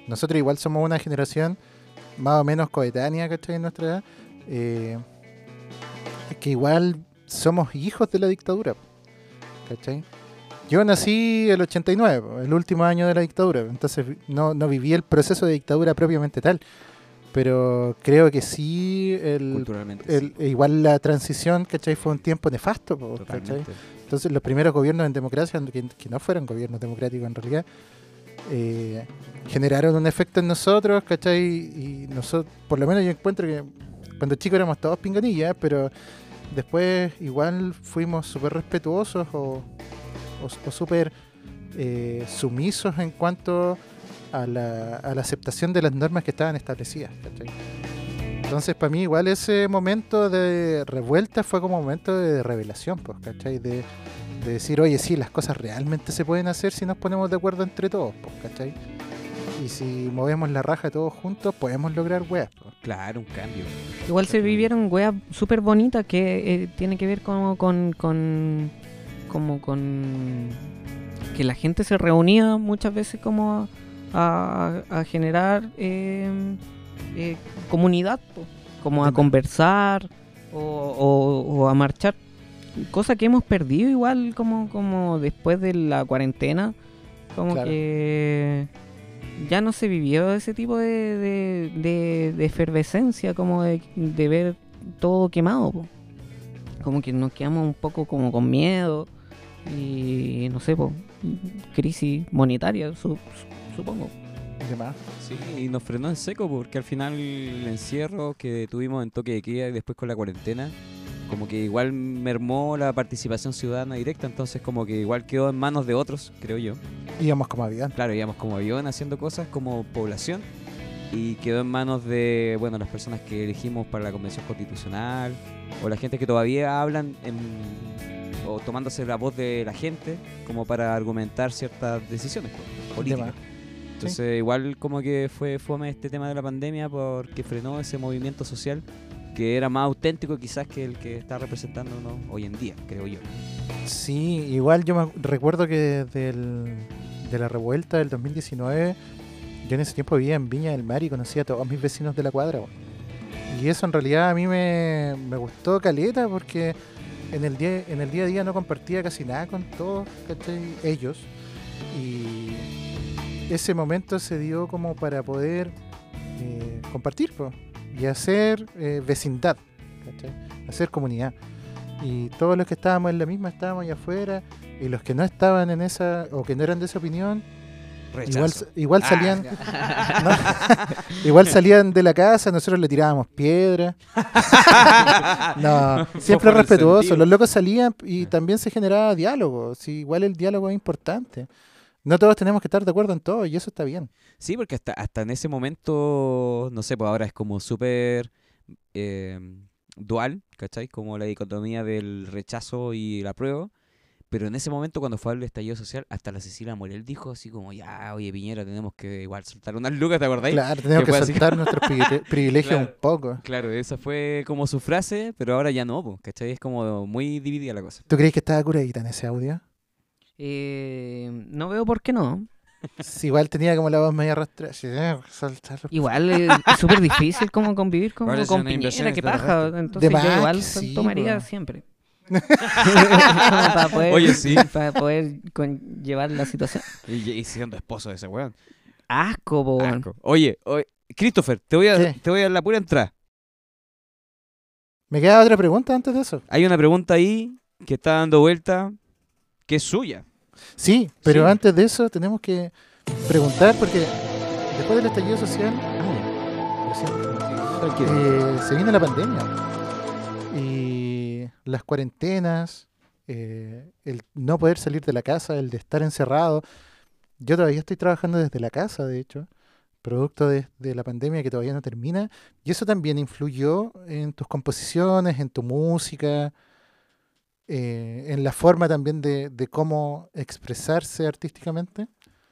nosotros igual somos una generación más o menos coetánea, ¿cachai? En nuestra edad, eh, que igual somos hijos de la dictadura, ¿cachai? Yo nací el 89, po, el último año de la dictadura, entonces no, no viví el proceso de dictadura propiamente tal, pero creo que sí el, Culturalmente. el- igual la transición, ¿cachai? Fue un tiempo nefasto, ¿cachai? Entonces los primeros gobiernos en democracia, que, no fueron gobiernos democráticos en realidad, eh, generaron un efecto en nosotros, ¿cachai? Y nosotros, por lo menos yo encuentro que cuando chicos éramos todos pinganillas, pero después igual fuimos súper respetuosos o, o, o súper eh, sumisos en cuanto a la, a la aceptación de las normas que estaban establecidas, ¿cachai? Entonces, para mí, igual ese momento de revuelta fue como un momento de revelación, pues, ¿cachai? De, de decir, oye, sí, las cosas realmente se pueden hacer si nos ponemos de acuerdo entre todos, pues, ¿cachai? Y si movemos la raja todos juntos, podemos lograr weas, pues. Claro, un cambio. Igual se vivieron weas súper bonitas que eh, tiene que ver como con, con. como con. que la gente se reunía muchas veces como a, a generar eh, eh, comunidad, como a conversar o, o- o a marchar. Cosa que hemos perdido igual como, como después de la cuarentena. Como Claro. que ya no se vivió ese tipo de, de, de- de efervescencia, como de, de ver todo quemado. po. Como que nos quedamos un poco como con miedo y no sé, po, crisis monetaria, su- su- supongo. Sí, y nos frenó en seco porque al final el encierro que tuvimos en toque de queda y después con la cuarentena, como que igual mermó la participación ciudadana directa, entonces como que igual quedó en manos de otros, creo yo. Íbamos como avión. Claro, íbamos como avión haciendo cosas como población y quedó en manos de, bueno, las personas que elegimos para la convención constitucional o la gente que todavía hablan en- o tomándose la voz de la gente como para argumentar ciertas decisiones pues, políticas. Entonces igual como que fue fome este tema de la pandemia porque frenó ese movimiento social que era más auténtico quizás que el que está representándonos hoy en día, creo yo. Sí, igual yo me recuerdo que del, de la revuelta del 2019, yo en ese tiempo vivía en Viña del Mar y conocía a todos mis vecinos de la cuadra. Y eso en realidad a mí me, me gustó caleta porque en el, día, en el día a día no compartía casi nada con todos ellos. Y ese momento se dio como para poder eh, compartir po, y hacer eh, vecindad, ¿cachai? hacer comunidad. Y todos los que estábamos en la misma estábamos allá afuera y los que no estaban en esa o que no eran de esa opinión igual, Rechazo. igual Ah, salían no, igual salían de la casa nosotros le tirábamos piedras no siempre respetuoso. los locos salían y también se generaba diálogo sí, igual el diálogo es importante no todos tenemos que estar de acuerdo en todo y eso está bien Sí, porque hasta, hasta en ese momento, no sé, pues ahora es como súper eh, dual, ¿cachai? Como la dicotomía del rechazo y la prueba. Pero en ese momento, cuando fue el estallido social, hasta la Cecilia Morel dijo así como, ya, oye, Piñera, tenemos que igual soltar unas lucas, ¿te acordáis? claro tenemos Que que fue así. soltar nuestros privile- privilegios Claro. un poco Claro, esa fue como su frase, pero ahora ya no, ¿cachai? Es como muy dividida la cosa. ¿tú crees que estaba curadita en ese audio? Eh, no veo por qué no. Sí, igual tenía como la voz media arrastrada sí, eh, Igual eh, es súper difícil como convivir como Ahora con Piñera, que paja. Entonces yo igual sí, tomaría siempre. para poder, Oye, sí. Para poder con- llevar la situación. Y, y siendo esposo de ese weón. Asco, weón. Asco. Oye, oye, Christopher, te voy, a, te voy a dar la pura entrada. ¿Me queda otra pregunta antes de eso? Hay una pregunta ahí que está dando vuelta que es suya. Sí, pero Sí. antes de eso tenemos que preguntar porque después del estallido social, ah, siento, eh, se viene la pandemia y las cuarentenas, eh, el no poder salir de la casa, el de estar encerrado, Yo todavía estoy trabajando desde la casa, de hecho, producto de, de la pandemia que todavía no termina. Y eso también influyó en tus composiciones, en tu música, eh, en la forma también de, cómo expresarse artísticamente.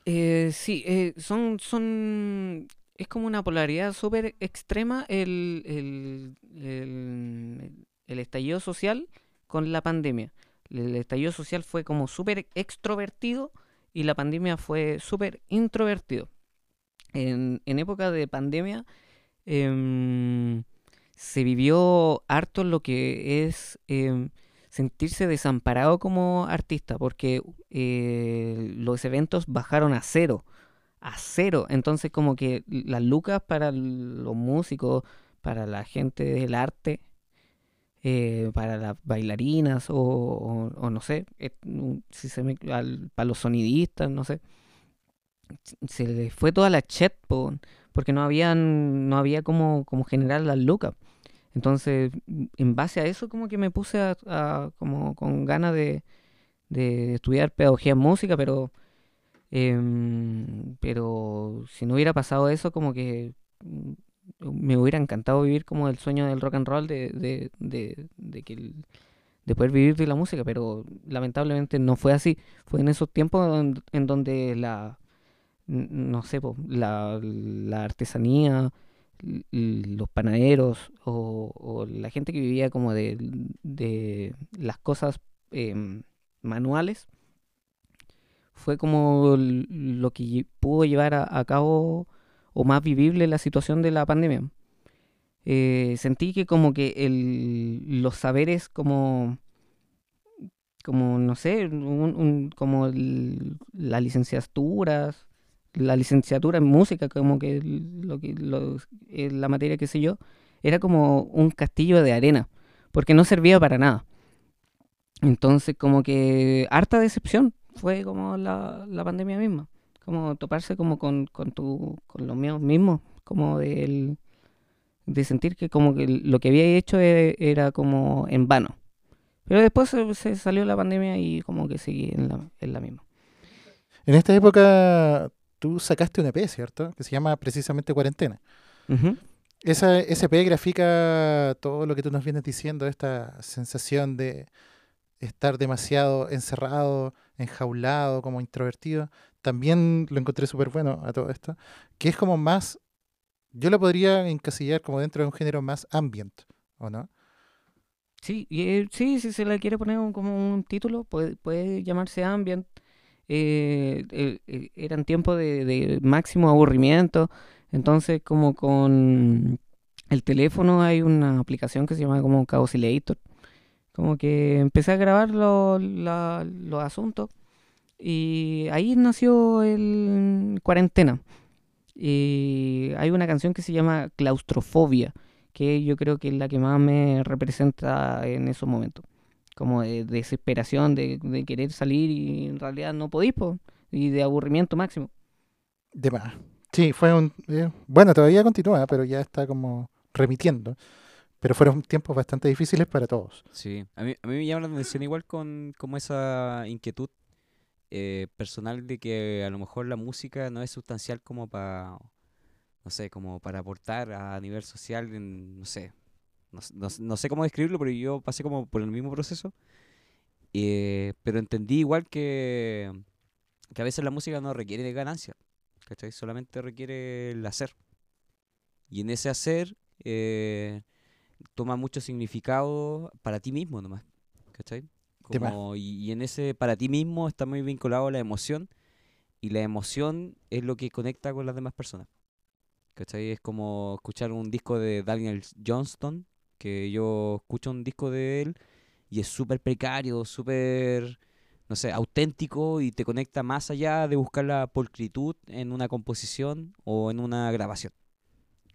Eh, sí, eh, son, son, es como una polaridad súper extrema el, el, el- el estallido social con la pandemia. El estallido social fue como súper extrovertido y la pandemia fue súper introvertido. En, en época de pandemia em, se vivió harto lo que es em, sentirse desamparado como artista, porque eh, los eventos bajaron a cero, a cero. Entonces como que las lucas para los músicos, para la gente del arte, eh, para las bailarinas o, no sé, eh, si se me- para los sonidistas, no sé, se les fue toda la chat, po, porque no habían, no había como, como generar las lucas. Entonces, en base a eso, como que me puse a, como con ganas de, de estudiar pedagogía en música, pero, em, pero si no hubiera pasado eso, como que mm, me hubiera encantado vivir como el sueño del rock and roll, de, de, de, que el- de poder vivir de la música, pero lamentablemente no fue así. Fue en esos tiempos en, donde la, no sé, la, la artesanía, los panaderos o, la gente que vivía como de, de las cosas em, manuales, fue como lo que pudo llevar a, cabo o más vivible la situación de la pandemia. Eh, sentí que como que el, los saberes como como no sé, como las licenciaturas, la licenciatura en música, como que lo que lo- eh, la materia que sé yo, era como un castillo de arena, porque no servía para nada. Entonces, como que harta decepción fue como la, la pandemia misma, como toparse como con, con tu, con los míos mismos, como del, de sentir que como que lo que había hecho e- era como en vano. Pero después se, se salió la pandemia y como que seguí en la, en la misma. En esta época tú sacaste un EP, ¿cierto? Que se llama precisamente Cuarentena. Ujú. Esa, ese EP grafica todo lo que tú nos vienes diciendo, esta sensación de estar demasiado encerrado, enjaulado, como introvertido. También lo encontré súper bueno a todo esto, que es como más, yo lo podría encasillar como dentro de un género más ambient, ¿o no? Sí, y, eh, sí, si se le quiere poner un- como un título, puede, puede llamarse Ambient. Eh, eh, eh, eran tiempos de, máximo aburrimiento, entonces como con el teléfono hay una aplicación que se llama como Chaosilator. Como que empecé a grabar los asuntos y ahí nació el Cuarentena. Y hay una canción que se llama Claustrofobia que yo creo que es la que más me representa en esos momentos. Como de desesperación, de, de querer salir y en realidad no podís, po, y de aburrimiento máximo. De más. Sí, fue un... eh, bueno, todavía continúa, pero ya está como remitiendo. Pero fueron tiempos bastante difíciles para todos. Sí, a mí, a mí me llama la atención igual con como esa inquietud eh, personal de que a lo mejor la música no es sustancial como para, no sé, como para aportar a nivel social, en, no sé, no, no sé cómo describirlo, pero yo pasé como por el mismo proceso, eh, pero entendí igual que, que a veces la música no requiere de ganancia, ¿cachai? Solamente requiere el hacer. Y en ese hacer... eh, toma mucho significado para ti mismo nomás, ¿cachai? Como, y, y en ese para ti mismo está muy vinculado a la emoción y la emoción es lo que conecta con las demás personas, ¿cachai? Es como escuchar un disco de Daniel Johnston, que yo escucho un disco de él y es súper precario, súper, no sé, auténtico y te conecta más allá de buscar la pulcritud en una composición o en una grabación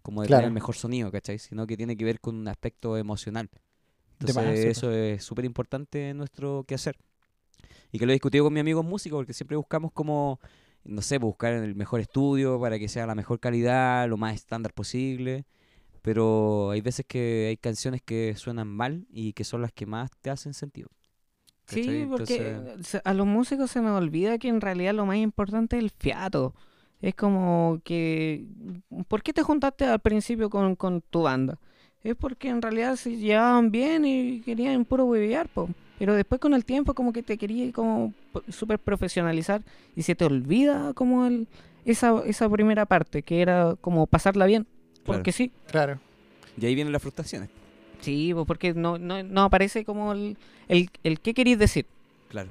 como de tener el mejor sonido, ¿cachai? Sino que tiene que ver con un aspecto emocional. Más, Entonces eso es súper importante en nuestro quehacer. Y que lo he discutido con mi amigo músico porque siempre buscamos como, no sé, buscar el mejor estudio para que sea la mejor calidad, lo más estándar posible. Pero hay veces que hay canciones que suenan mal y que son las que más te hacen sentido. ¿cachai? Sí, porque Entonces, a los músicos se nos olvida que en realidad lo más importante es el fiato. Es como que... ¿Por qué te juntaste al principio con, con tu banda? Es porque en realidad se llevaban bien y querían puro huevear, po. Pero después con el tiempo como que te quería como súper profesionalizar y se te olvida como el, esa, esa primera parte, que era como pasarla bien. Porque sí, Claro. y ahí vienen las frustraciones. sí, pues porque no, no, no aparece como el, el, el qué queréis decir. Claro.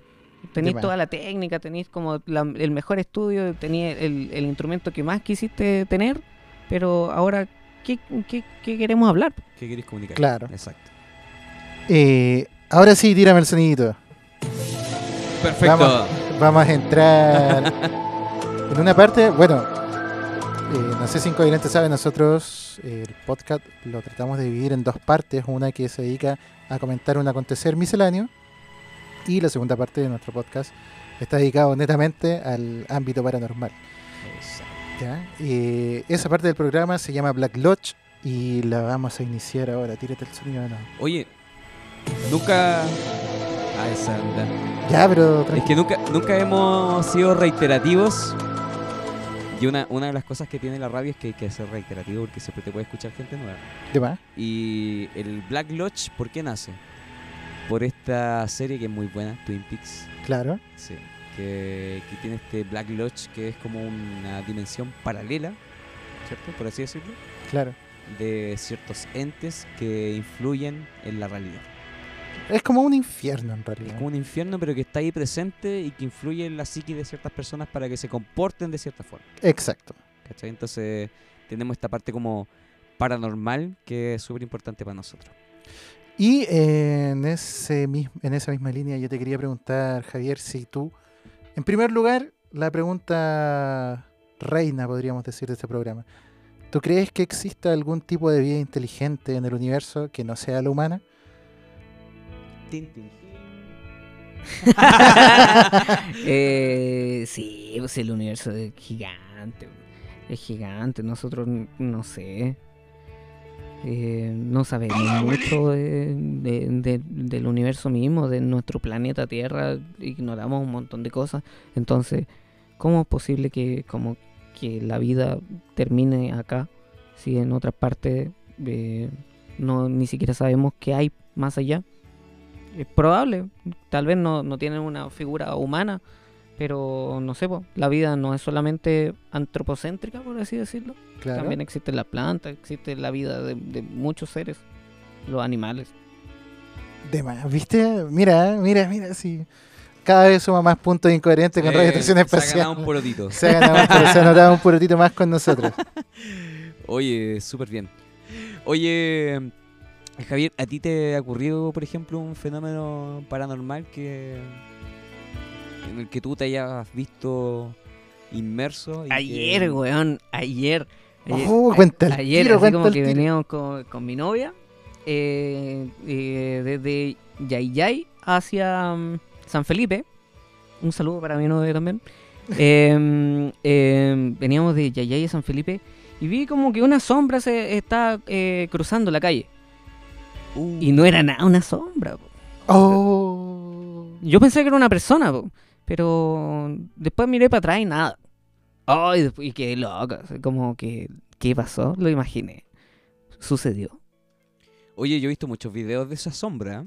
Tenéis toda la técnica, tenéis como la- el mejor estudio, tenéis el, el instrumento que más quisiste tener, pero ahora, ¿qué, qué, qué queremos hablar? ¿Qué queréis comunicar? Claro. Exacto. Eh, ahora sí, tírame el sonidito. Perfecto. Vamos, vamos a entrar en una parte. Bueno, eh, no sé si Incoherente sabe, nosotros eh, el podcast lo tratamos de dividir en dos partes. Una que se dedica a comentar un acontecer misceláneo y la segunda parte de nuestro podcast está dedicado netamente al ámbito paranormal. ¿ya? Eh, esa parte del programa se llama Black Lodge y la vamos a iniciar ahora. Tírate el sonido de nuevo. Oye, nunca. Ah, esa onda. Ya, pero Es tranquilo. que nunca, nunca hemos sido reiterativos. Y una, una de las cosas que tiene la radio es que hay que ser reiterativo porque siempre te puede escuchar gente nueva. ¿De más? Y el Black Lodge, ¿por qué nace? Por esta serie que es muy buena, Twin Peaks. Claro. Sí. Que, que tiene este Black Lodge que es como una dimensión paralela, ¿cierto? Por así decirlo. Claro. De ciertos entes que influyen en la realidad. Es como un infierno en Es realidad. como un infierno, pero que está ahí presente y que influye en la psique de ciertas personas para que se comporten de cierta forma. Exacto. ¿cachai? Entonces tenemos esta parte como paranormal que es súper importante para nosotros. Y eh, en, ese mis- en esa misma línea yo te quería preguntar, Javier, si tú, en primer lugar, la pregunta reina, podríamos decir, de este programa. ¿Tú crees que exista algún tipo de vida inteligente en el universo que no sea la humana? Eh, sí, pues el universo es gigante. Es gigante. Nosotros, no sé. eh, no sabemos mucho de- de- de- del universo mismo, de nuestro planeta Tierra. Ignoramos un montón de cosas. Entonces, ¿cómo es posible que, como, que la vida termine acá si en otras partes eh, no ni siquiera sabemos qué hay más allá? Es probable, tal vez no, no tienen una figura humana, pero no sé, po, la vida no es solamente antropocéntrica, por así decirlo. Claro. También existe la planta, existe la vida de, de muchos seres, los animales. De más, ¿viste? Mira, mira, mira, sí. Cada vez suma más puntos incoherentes con Eh, Radio Estación se ha Espacial. ganado un porotito. Se ha ganado, pero se ha notado un purotito más con nosotros. Oye, súper bien. Oye, Javier, ¿a ti te ha ocurrido, por ejemplo, un fenómeno paranormal que en el que tú te hayas visto inmerso? y que- Ayer, weón, ayer. ayer Oh, a- cuenta el ayer, tiro, así cuenta como el que tiro. veníamos con, con mi novia eh, eh, desde Yayay hacia mm, San Felipe. Un saludo para mi novia también. Em, em, veníamos de Yayay a San Felipe y vi como que una sombra se está eh, cruzando la calle. Uh, Y no era nada una sombra. po. Oh. Yo pensé que era una persona, po, pero después miré para atrás y nada. Ay, después- y quedé loca. así Como que, ¿qué pasó? Lo imaginé. Sucedió. Oye, yo he visto muchos videos de esa sombra.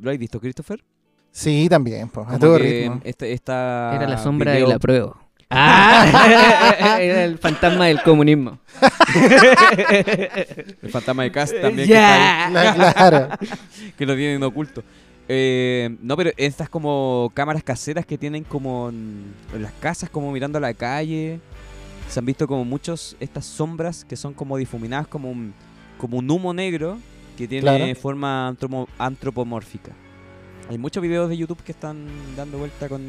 ¿Lo has visto, Christopher? Sí, también, pues, a todo ritmo. Esta, esta Era la sombra de video- la prueba. Ah, era el fantasma del comunismo. El fantasma de Cast también. que está ahí. Claro. que lo tienen oculto. Eh, no, pero estas como cámaras caseras que tienen como en, en las casas, como mirando a la calle. Se han visto como muchos estas sombras que son como difuminadas como un, como un humo negro que tiene Claro. forma antropomórfica. Hay muchos videos de YouTube que están dando vuelta con,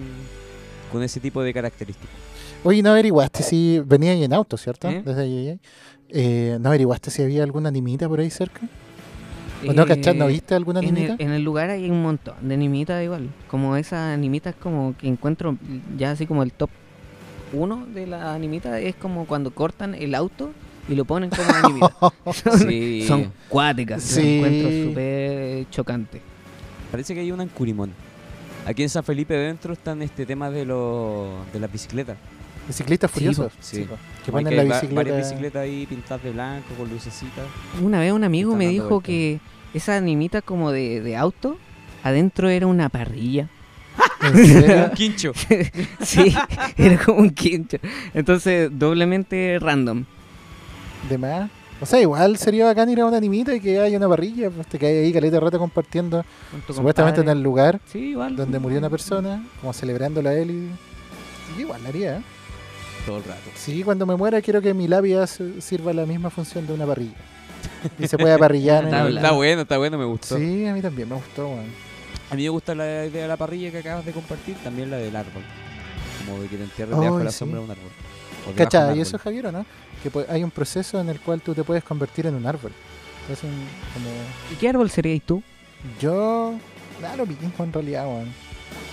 con ese tipo de características. Oye, ¿no averiguaste si venía ahí en auto, cierto? ¿Eh? Desde ahí. Eh, ¿No averiguaste si había alguna animita por ahí cerca? ¿O no, Eh, cachás? ¿No viste alguna en el, en el lugar hay un montón de animitas igual. Como esas animitas como que encuentro ya así como el top uno de las animitas es como cuando cortan el auto y lo ponen como animita. son, Sí. son cuáticas. Sí. Lo encuentro súper chocante. Parece que hay una en Curimón. Aquí en San Felipe dentro están este tema de los de las bicicletas. ¿De ciclistas Sí, furiosos? sí. Que ponen la bicicleta. varias bicicletas ahí pintadas de blanco con lucecitas. Una vez un amigo me dijo que esa animita como de, de auto, adentro era una parrilla. ¿En serio? Quincho. sí, era como un quincho. Entonces, doblemente random. De más. O sea, igual sería bacán ir a una animita y que haya una parrilla. Pues te caes ahí caleta de rato compartiendo. Supuestamente en el lugar Sí, igual. donde murió una persona, como celebrándola a él. Y... Sí, igual la haría. ¿eh? Todo el rato. Sí, cuando me muera quiero que mi labia sirva la misma función de una parrilla. Y se pueda parrillar. en Una el-. Está bueno, está bueno, me gustó. Sí, a mí también me gustó, weón. A mí me gusta la idea de la parrilla que acabas de compartir, también la del árbol. Como de que te entierres debajo de la sí. sombra de un árbol. De un. Y eso, Javier, ¿o no? Que pu- hay un proceso en el cual tú te puedes convertir en un árbol. Entonces, un- como... ¿Y qué árbol serías tú? Yo... Claro, mismo en realidad, weón.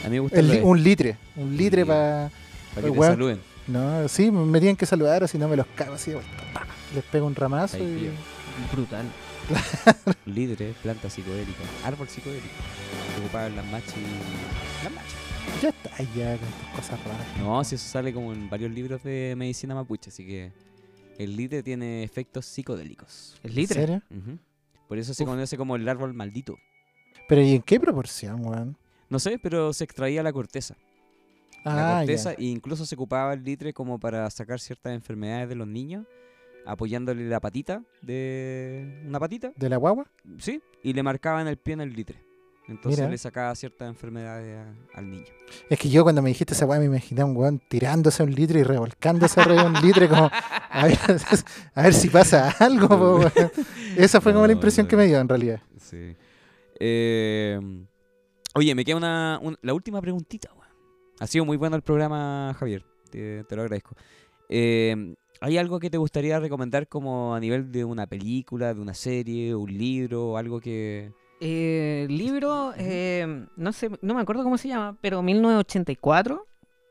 A mí me gusta El un litre. Un litre Sí. para... para que te saluden. No, sí, me tienen que saludar o si no me los cago así de vuelta. Les pego un ramazo y... Brutal. Líderes, planta psicodélica, árbol psicodélico. Ocupaban las machis. Las machis. Ya está, ya con tus cosas raras. No, si eso sale como en varios libros de medicina mapuche, así que el litre tiene efectos psicodélicos. ¿El ¿En litre? serio? Ujú. Por eso se Uf. conoce como el árbol maldito. Pero ¿y en qué proporción, weón? No sé, pero se extraía la corteza. La Ah, corteza ya. e incluso se ocupaba el litre como para sacar ciertas enfermedades de los niños, apoyándole la patita de una patita, ¿De la guagua? sí, y le marcaban el pie en el litre. Entonces Mira. le sacaba ciertas enfermedades a- al niño. Es que yo cuando me dijiste esa weá me imaginé a un weón tirándose un litre y revolcándose arriba de un litre como a ver, a ver si pasa algo. Esa fue como la impresión no. que me dio en realidad. Sí. Eh, oye, me queda una, un- la última preguntita. Ha sido muy bueno el programa, Javier. Te, te lo agradezco. Eh, ¿Hay algo que te gustaría recomendar como a nivel de una película, de una serie, un libro, algo que... Eh, libro, eh, no sé, no me acuerdo cómo se llama, pero 1984.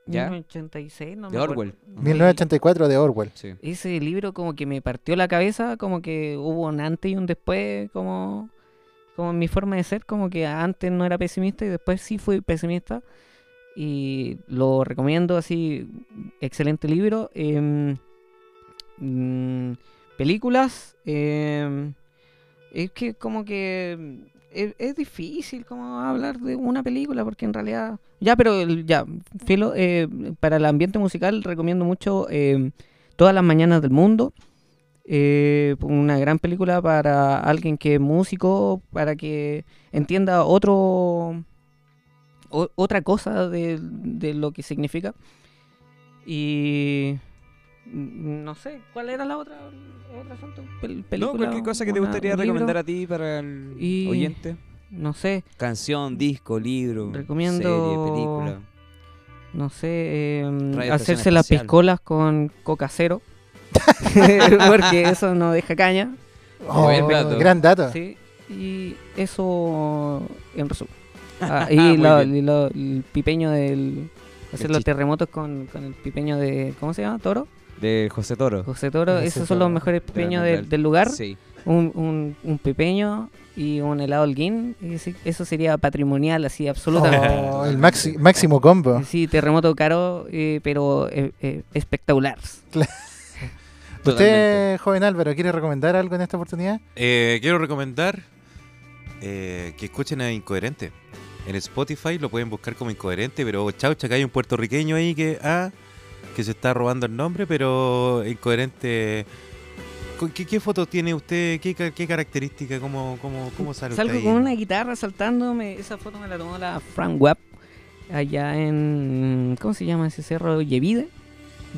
¿Ya? 1986, no De me acuerdo. Orwell. Sí. 1984 de Orwell. Sí. Ese libro como que me partió la cabeza, como que hubo un antes y un después, como, como en mi forma de ser, como que antes no era pesimista y después sí fui pesimista. Y lo recomiendo así, excelente libro. Em, mm, películas, em, es que como que es, es difícil como hablar de una película porque en realidad ya pero ya filo eh, para el ambiente musical recomiendo mucho eh, todas las mañanas del mundo eh, una gran película para alguien que es músico para que entienda otro o- otra cosa de, de lo que significa y no sé cuál era la otra otro asunto Pel- No, película, cualquier cosa que te gustaría recomendar a ti para el Y- oyente. no sé Canción, disco, libro, Recomiendo- serie, película. no sé, em, hacerse las piscolas con coca cero. porque eso no deja caña. Oh, gran dato. Sí, y eso en resumen. Ah, Muy y lo- bien. y lo- el pipeño del. Hacer El los terremotos con, con el pipeño de. ¿Cómo se llama? ¿Toro? De José Toro. José Toro. José Esos son los mejores pipeños del- lugar. Sí. Un, un, un pipeño y un helado sí, Eso sería patrimonial, así, absolutamente. Oh, el maxi- máximo combo. Sí, terremoto caro, eh, pero eh, eh, espectacular. Totalmente. ¿Usted, joven Álvaro, quiere recomendar algo en esta oportunidad? Eh, quiero recomendar eh, que escuchen a Incoherente. En Spotify lo pueden buscar como Incoherente, pero chaucha, que hay un puertorriqueño ahí que, ah, que se está robando el nombre, pero Incoherente... ¿Con ¿Qué, qué foto tiene usted? ¿Qué, qué característica? ¿Cómo, cómo, cómo sale usted Salgo ahí? con una guitarra saltándome. Esa foto me la tomó la Frank Webb allá en. ¿Cómo se llama ese cerro? Yevide.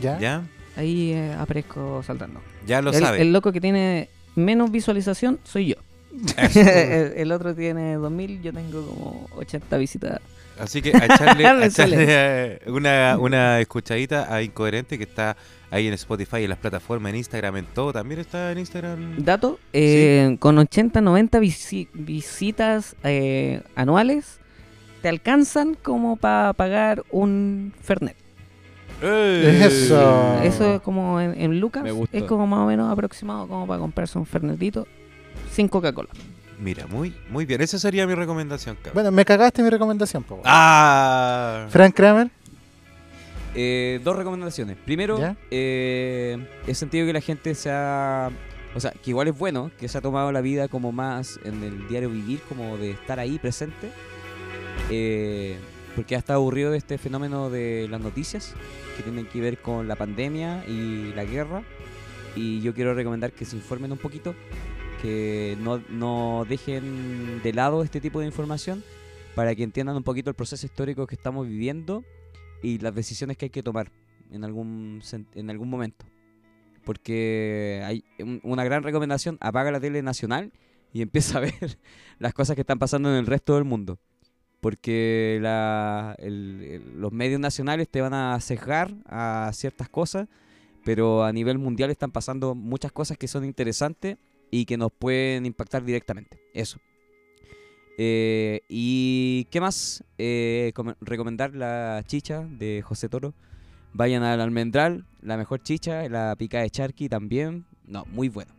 ¿Ya? ¿Ya? Ahí eh, aparezco saltando. Ya lo el, sabe. el loco que tiene menos visualización soy yo. el, el otro tiene 2000, yo tengo como 80 visitas. Así que a echarle, a eh, una, una escuchadita a Incoherente que está ahí en Spotify, en las plataformas, en Instagram, en todo. También está en Instagram. Dato, eh, con 80, 90 visi- visitas eh, anuales, te alcanzan como para pagar un Fernet. Eso. Eso es como en, en Lucas, es como más o menos aproximado como para comprarse un Fernetito sin Coca-Cola. Mira, muy, muy bien. Esa sería mi recomendación, cabrón. Bueno, me cagaste mi recomendación, po. ¡Ah! Frank Kramer. Eh, dos recomendaciones. Primero, eh, he sentido que la gente se ha... O sea, que igual es bueno, que se ha tomado la vida como más en el diario vivir, como de estar ahí presente. eh, porque ha estado aburrido de este fenómeno de las noticias que tienen que ver con la pandemia y la guerra. Y yo quiero recomendar que se informen un poquito, que no, no dejen de lado este tipo de información para que entiendan un poquito el proceso histórico que estamos viviendo y las decisiones que hay que tomar en algún, en algún momento. Porque hay un- una gran recomendación, apaga la tele nacional y empieza a ver las cosas que están pasando en el resto del mundo. Porque la- los medios nacionales te van a sesgar a ciertas cosas, pero a nivel mundial están pasando muchas cosas que son interesantes y que nos pueden impactar directamente. Eso. Eh, ¿Y qué más? Eh, come- recomendar la chicha de José Toro. Vayan al almendral, la mejor chicha, la pica de charqui también. No, muy bueno.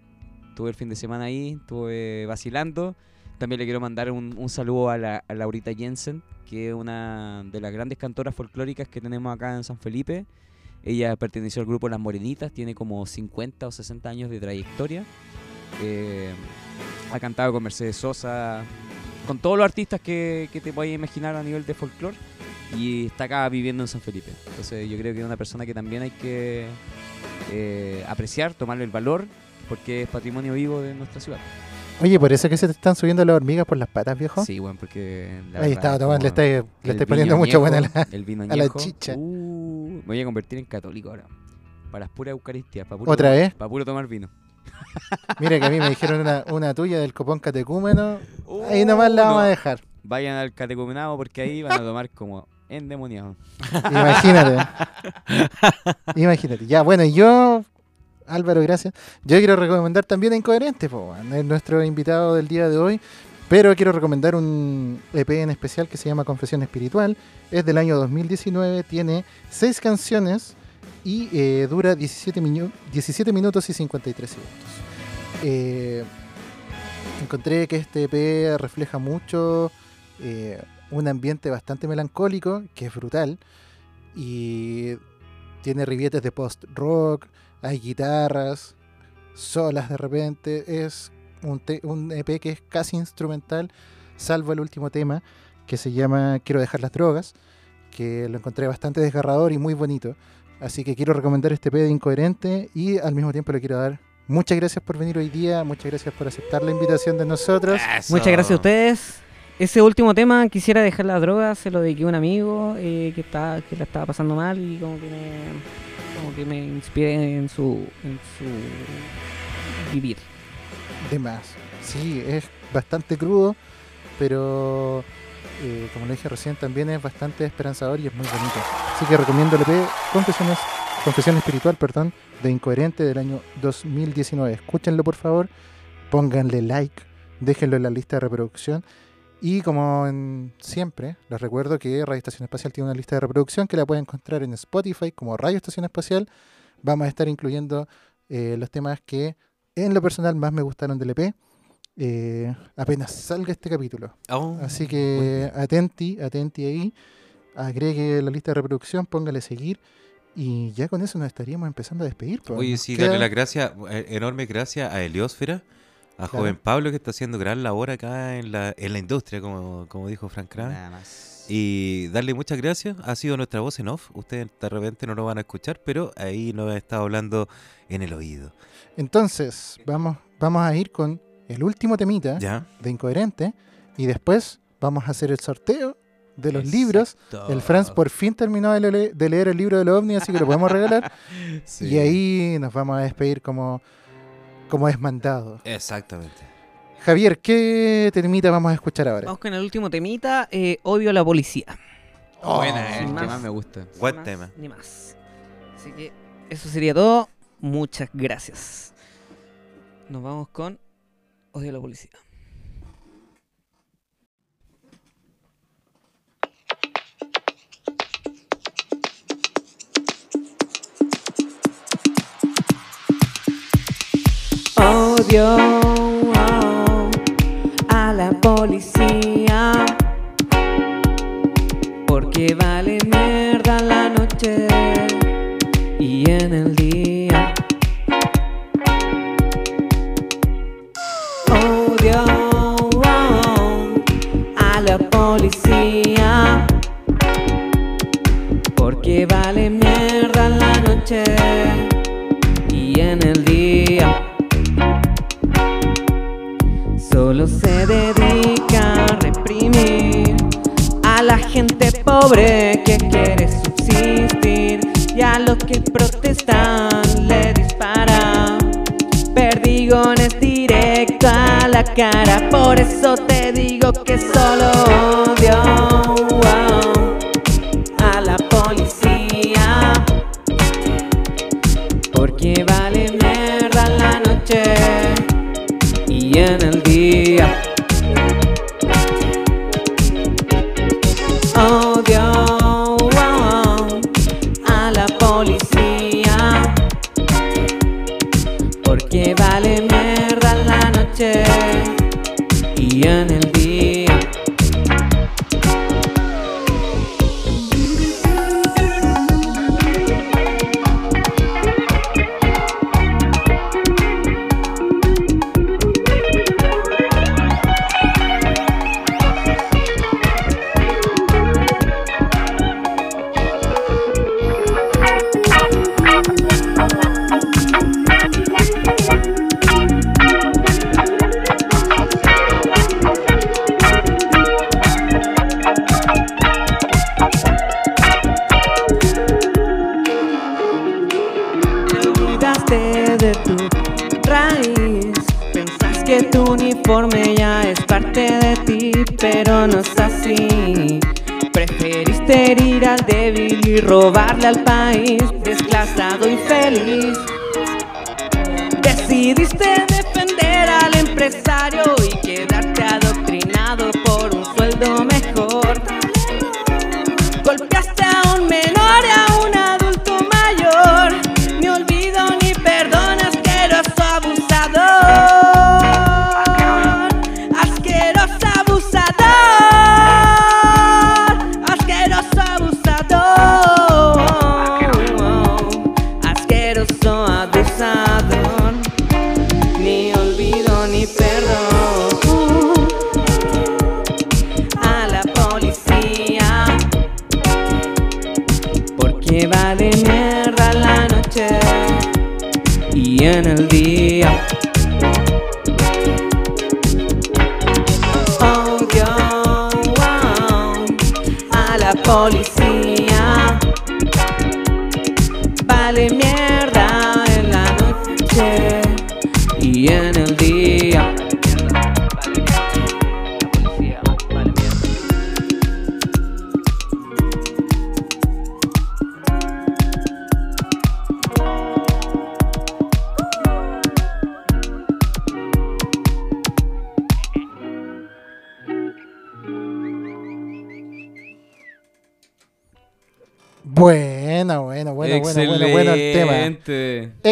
Estuve el fin de semana ahí, estuve vacilando. También le quiero mandar un, un saludo a, la, a Laurita Jensen, que es una de las grandes cantoras folclóricas que tenemos acá en San Felipe. Ella perteneció al grupo Las Morenitas, tiene como 50 o 60 años de trayectoria. Eh, ha cantado con Mercedes Sosa, con todos los artistas que, que te puedas imaginar a nivel de folclore y está acá viviendo en San Felipe. Entonces yo creo que es una persona que también hay que eh, apreciar, tomarle el valor, porque es patrimonio vivo de nuestra ciudad. Oye, por eso que se te están subiendo las hormigas por las patas, viejo. Sí, bueno, porque... la Ahí verdad, tomando, le estáis estáis poniendo mucho la. el vino a la chicha. uh, me voy a convertir en católico ahora. Para las puras eucaristías. Para puro ¿Otra tomar- vez? Para puro tomar vino. Mira que a mí me dijeron una, una tuya del copón catecúmeno. Ahí nomás la Uh, vamos a dejar. Vayan al catecumenado porque ahí van a tomar como endemoniados. Imagínate. Imagínate. Ya, bueno, y yo, Álvaro, gracias. Yo quiero recomendar también a Incoherente, po, es nuestro invitado del día de hoy. Pero quiero recomendar un EP en especial que se llama Confesión Espiritual. Es del año 2019, tiene seis canciones y eh, dura 17, miñu- 17 minutos y 53 segundos. Eh, encontré que este EP refleja mucho eh, un ambiente bastante melancólico, que es brutal, y tiene ribietes de post-rock, hay guitarras, solas de repente, es un, EP que es casi instrumental, salvo el último tema, que se llama Quiero dejar las drogas, que lo encontré bastante desgarrador y muy bonito. Así que quiero recomendar este EP de Incoherente y al mismo tiempo le quiero dar muchas gracias por venir hoy día, muchas gracias por aceptar la invitación de nosotros. Eso. Muchas gracias a ustedes. Ese último tema, quisiera dejar la droga, se lo dediqué a un amigo eh, que, está, que la estaba pasando mal y como que me, como que me inspiré en su, en su vivir. De más. Sí, es bastante crudo, pero eh, como lo dije recién, también es bastante esperanzador y es muy bonito. Así que recomiendo el EP Confesiones, Confesión Espiritual, perdón, de Incoherente del año 2019. Escúchenlo por favor, pónganle like, déjenlo en la lista de reproducción. Y como en siempre, les recuerdo que Radio Estación Espacial tiene una lista de reproducción que la pueden encontrar en Spotify como Radio Estación Espacial. Vamos a estar incluyendo eh, los temas que en lo personal más me gustaron del EP. eh, apenas salga este capítulo. Oh, Así que atenti, atenti ahí. Agregue la lista de reproducción, póngale seguir. Y ya con eso nos estaríamos empezando a despedir. pues. Oye, sí, queda- darle las gracias, eh, enormes gracias a Heliosfera, a Claro. joven Pablo que está haciendo gran labor acá en la, en la industria, como, como dijo Frank Kramer. Nada más. Y darle muchas gracias. Ha sido nuestra voz en off. Ustedes de repente no lo van a escuchar, pero ahí nos ha estado hablando en el oído. Entonces, vamos, vamos a ir con el último temita ¿Ya? de Incoherente. Y después vamos a hacer el sorteo de los libros. El Franz por fin terminó de, le- de leer el libro de los ovnis, así que lo podemos regalar. Sí. Y ahí nos vamos a despedir como, como es mandado. Exactamente. Javier, ¿qué temita vamos a escuchar ahora? Vamos con el último temita, eh, Odio a la policía. Buena, Oh, eh, sin el que más. más me gusta. Buen tema. más, Ni más. Así que eso sería todo. Muchas gracias. Nos vamos con Odio a la policía. Odio a policía. Porque vale mierda la noche y en el día. Odio a la policía. Porque vale mierda la noche pobre que quiere subsistir y a los que protestan le dispara perdigones directo a la cara. Por eso te digo que solo odio a la policía.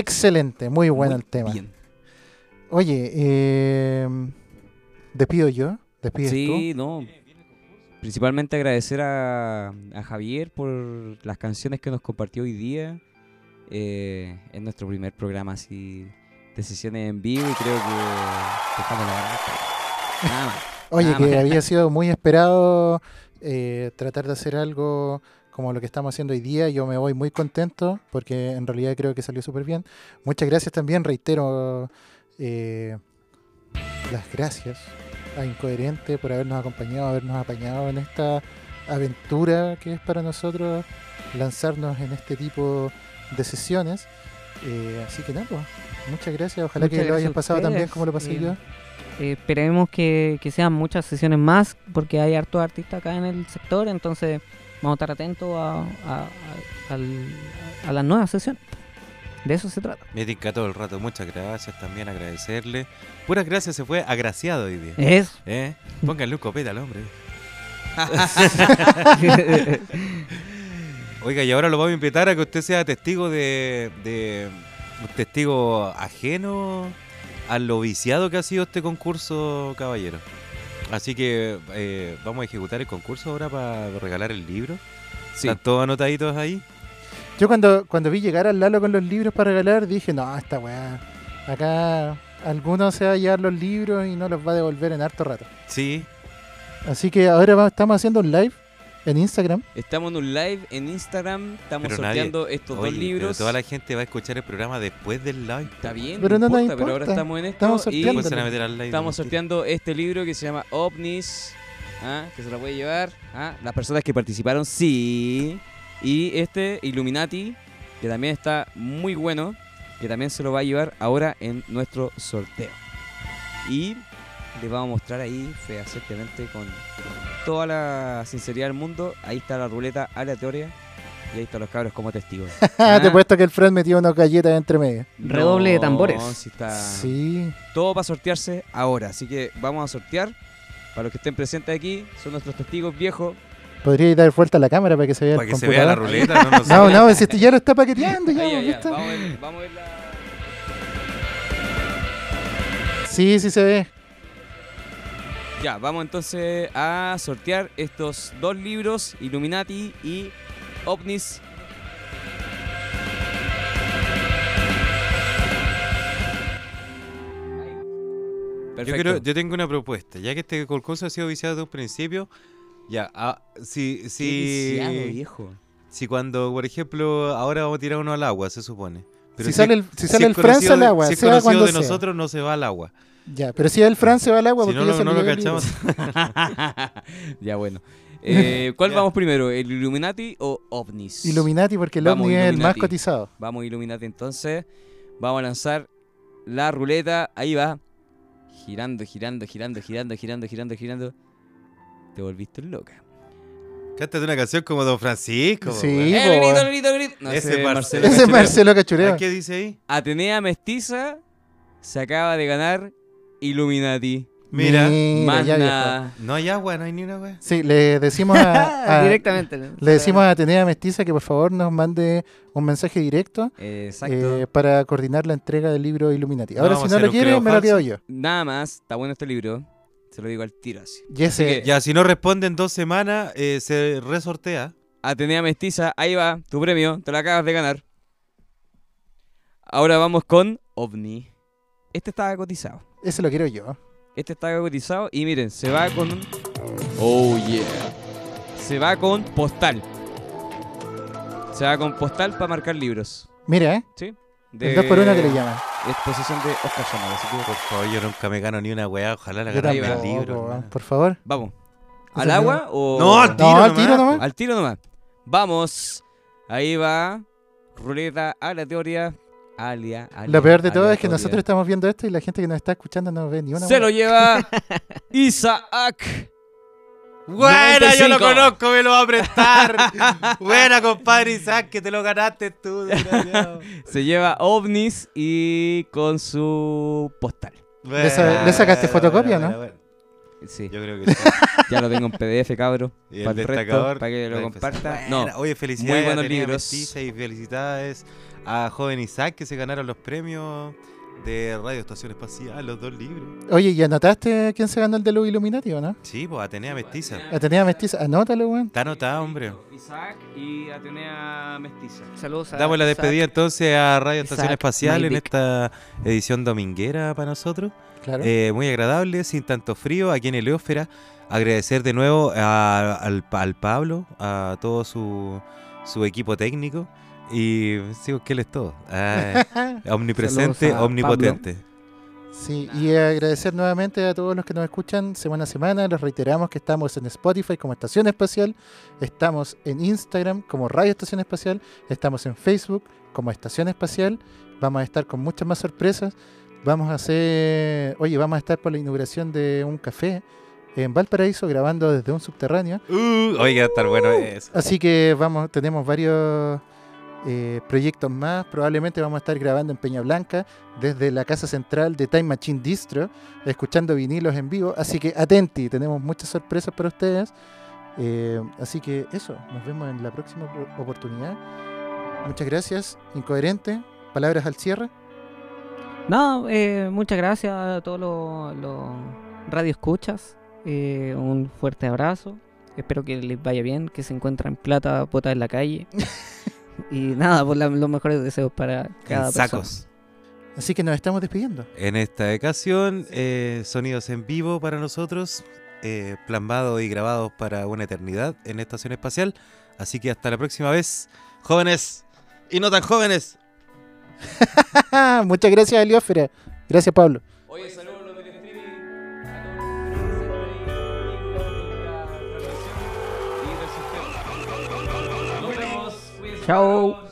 Excelente. Muy bueno Muy el tema. bien. Oye, eh, despido yo, despides Sí, no. Principalmente agradecer a, a Javier por las canciones que nos compartió hoy día. Eh, es nuestro primer programa así de sesiones en vivo y creo que dejamos la verdad. Nada más. tú. Oye, Nada que más. había sido muy esperado eh, tratar de hacer algo como lo que estamos haciendo hoy día. Yo me voy muy contento porque en realidad creo que salió súper bien. Muchas gracias también, reitero eh, las gracias a Incoherente por habernos acompañado, habernos apañado en esta aventura que es para nosotros lanzarnos en este tipo de sesiones. Eh, así que nada, pues, muchas gracias. Ojalá Muchas que lo hayas pasado también como lo pasé Eh, yo. Eh, esperemos que, que sean muchas sesiones más, porque hay hartos artistas acá en el sector, entonces vamos a estar atentos a, a, a- a las nuevas sesiones. De eso se trata. Me tinca todo el rato. Muchas gracias también, agradecerle. Puras gracias, se fue agraciado hoy día. Eso. ¿Eh? Pónganle un copete al hombre. Oiga, y ahora lo vamos a invitar a que usted sea testigo de, de un testigo ajeno a lo viciado que ha sido este concurso, caballero. Así que eh, vamos a ejecutar el concurso ahora para regalar el libro. Sí. ¿Están todos anotaditos ahí? Yo cuando, cuando vi llegar al Lalo con los libros para regalar, dije, no, esta weá. Acá alguno se va a llevar los libros y no los va a devolver en harto rato. Sí. Así que ahora va- estamos haciendo un live en Instagram. Estamos en un live en Instagram, estamos Pero sorteando estos Oye, dos pero libros. toda la gente va a escuchar el programa después del live. Está bien, Pero no, importa, pero ahora importa. estamos en esto Estamos y sorteando. A meter al live. estamos sorteando este libro que se llama OVNIS, ¿ah? que se lo puede llevar ¿ah? las personas que participaron, sí. Y este Illuminati, que también está muy bueno, que también se lo va a llevar ahora en nuestro sorteo. Y les vamos a mostrar ahí fehacientemente con toda la sinceridad del mundo. Ahí está la ruleta aleatoria y ahí están los cabros como testigos. Te Ah. he puesto que el Fred metió unas galletas entre medio. Redoble de tambores. Sí está Sí. todo va a sortearse ahora. Así que vamos a sortear. Para los que estén presentes aquí, son nuestros testigos viejos. Podría dar vuelta a la cámara para que se vea Para el que se vea la ruleta, no, no. No, no, si este ya lo está paqueteando ya, vamos a ver la... Sí, sí se ve. Ya, vamos entonces a sortear estos dos libros, Illuminati y OVNIS. Yo, quiero- yo tengo una propuesta. Ya que este concurso ha sido viciado desde un principio, ya, ah, si, Qué si, viciado, viejo. si cuando, por ejemplo, ahora vamos a tirar uno al agua, se supone. Si sale el- si sale el Fran, conocido sale de- al agua, Si es conocido cuando de sea. nosotros, no se va al agua. Ya, pero si el Fran se va al agua Si porque no, ya no le lo cachamos. ya, bueno. Eh, ¿Cuál Ya. vamos primero? ¿El Illuminati o OVNIS? Illuminati porque el Vamos, ovni es el más cotizado. Vamos Illuminati entonces. Vamos a lanzar la ruleta. Ahí va. Girando, girando, girando, girando, girando, girando, girando. Te volviste loca. Cántate una canción como Don Francisco. Sí. ¡Eh, grito, grito, grito! No, Ese ese es Marcelo Marcelo Ese es Cachureo. Marcelo Cachureo. ¿Ah, ¿Qué dice ahí? Atenea Mestiza se acaba de ganar Illuminati. Mira, Más ya, viejo. nada. no hay agua, no hay ni una wea. Sí, le decimos a, a- Directamente. le decimos a Atenea Mestiza que por favor nos mande un mensaje directo Exacto. eh, para coordinar la entrega del libro Illuminati. Ahora, si no lo quiere, me lo quedo yo. Nada más. Está bueno este libro. Se lo digo al tiro Así que- Ya, si no responde en dos semanas, eh, se resortea. Atenea Mestiza, ahí va, tu premio, te lo acabas de ganar. Ahora vamos con OVNI. Este estaba cotizado. Ese lo quiero yo. Este está cotizado y miren, se va con un... Oh yeah. Se va con postal. Se va con postal para marcar libros. Mira, ¿eh? ¿Sí? El 2 por 1 que le llaman. Exposición de Oscar Llamado. Así que Por favor, yo nunca me gano ni una weá. Ojalá la tampoco, el libro. hermano. Por favor. vamos. ¿Al es agua o...? No, al tiro. No, al nomás, tiro nomás. Al tiro nomás. Vamos. Ahí va. Ruleta aleatoria. Alia, alia, Lo peor de todo es que nosotros estamos viendo esto y la gente que nos está escuchando no ve ni una. Se lo lleva Isaac. Buena, yo lo 95. conozco, me lo va a prestar. Buena, compadre Isaac, que te lo ganaste tú. Se lleva ovnis y con su postal. Le sa- Buena, le sacaste fotocopia, buena, ¿no? Sí, Yo creo que sí. ya lo tengo en PDF, cabro. Y el Para el resto, para que lo Buena, comparta. buena. No, Oye, felicidades muy buenos libros. Y felicidades a joven Isaac que se ganaron los premios de Radio Estación Espacial, los dos libros. Oye, ¿y anotaste quién se ganó el de los Illuminati o no? Sí, pues Atenea Mestiza. Atenea Mestiza, anótalo, weón. Está anotado, hombre. Isaac y Atenea Mestiza. Saludos a Damos la Isaac. despedida entonces a Radio Estación Isaac Espacial en esta edición dominguera para nosotros. Claro. Eh, muy agradable, sin tanto frío, aquí en Heliósfera. Agradecer de nuevo a- al, al Pablo, a todo su, su equipo técnico. Y sigo que él es todo. Ah, omnipresente, omnipotente. Sí, y agradecer nuevamente a todos los que nos escuchan semana a semana. Les reiteramos que estamos en Spotify como Estación Espacial, estamos en Instagram como Radio Estación Espacial, estamos en Facebook como Estación Espacial. Vamos a estar con muchas más sorpresas. Vamos a hacer, oye, vamos a estar por la inauguración de un café en Valparaíso grabando desde un subterráneo. Uh, oiga, estar bueno eso. Así que vamos, tenemos varios eh, proyectos más. Probablemente vamos a estar grabando en Peña Blanca desde la casa central de Time Machine Distro, escuchando vinilos en vivo. Así que atenti, tenemos muchas sorpresas para ustedes. Eh, así que eso, nos vemos en la próxima op- oportunidad. Muchas gracias, incoherente. Palabras al cierre. No, eh, muchas gracias a todos los, los radioescuchas eh, un fuerte abrazo. Espero que les vaya bien, que se encuentren plata botada en la calle. y nada, por la- los mejores deseos para cada En persona. sacos. Así que nos estamos despidiendo. En esta ocasión, eh, sonidos en vivo para nosotros, eh, plasmados y grabados para una eternidad en la estación espacial. Así que hasta la próxima vez, jóvenes y no tan jóvenes. Muchas gracias, Heliósfera. Gracias, Pablo. Oye, Chao.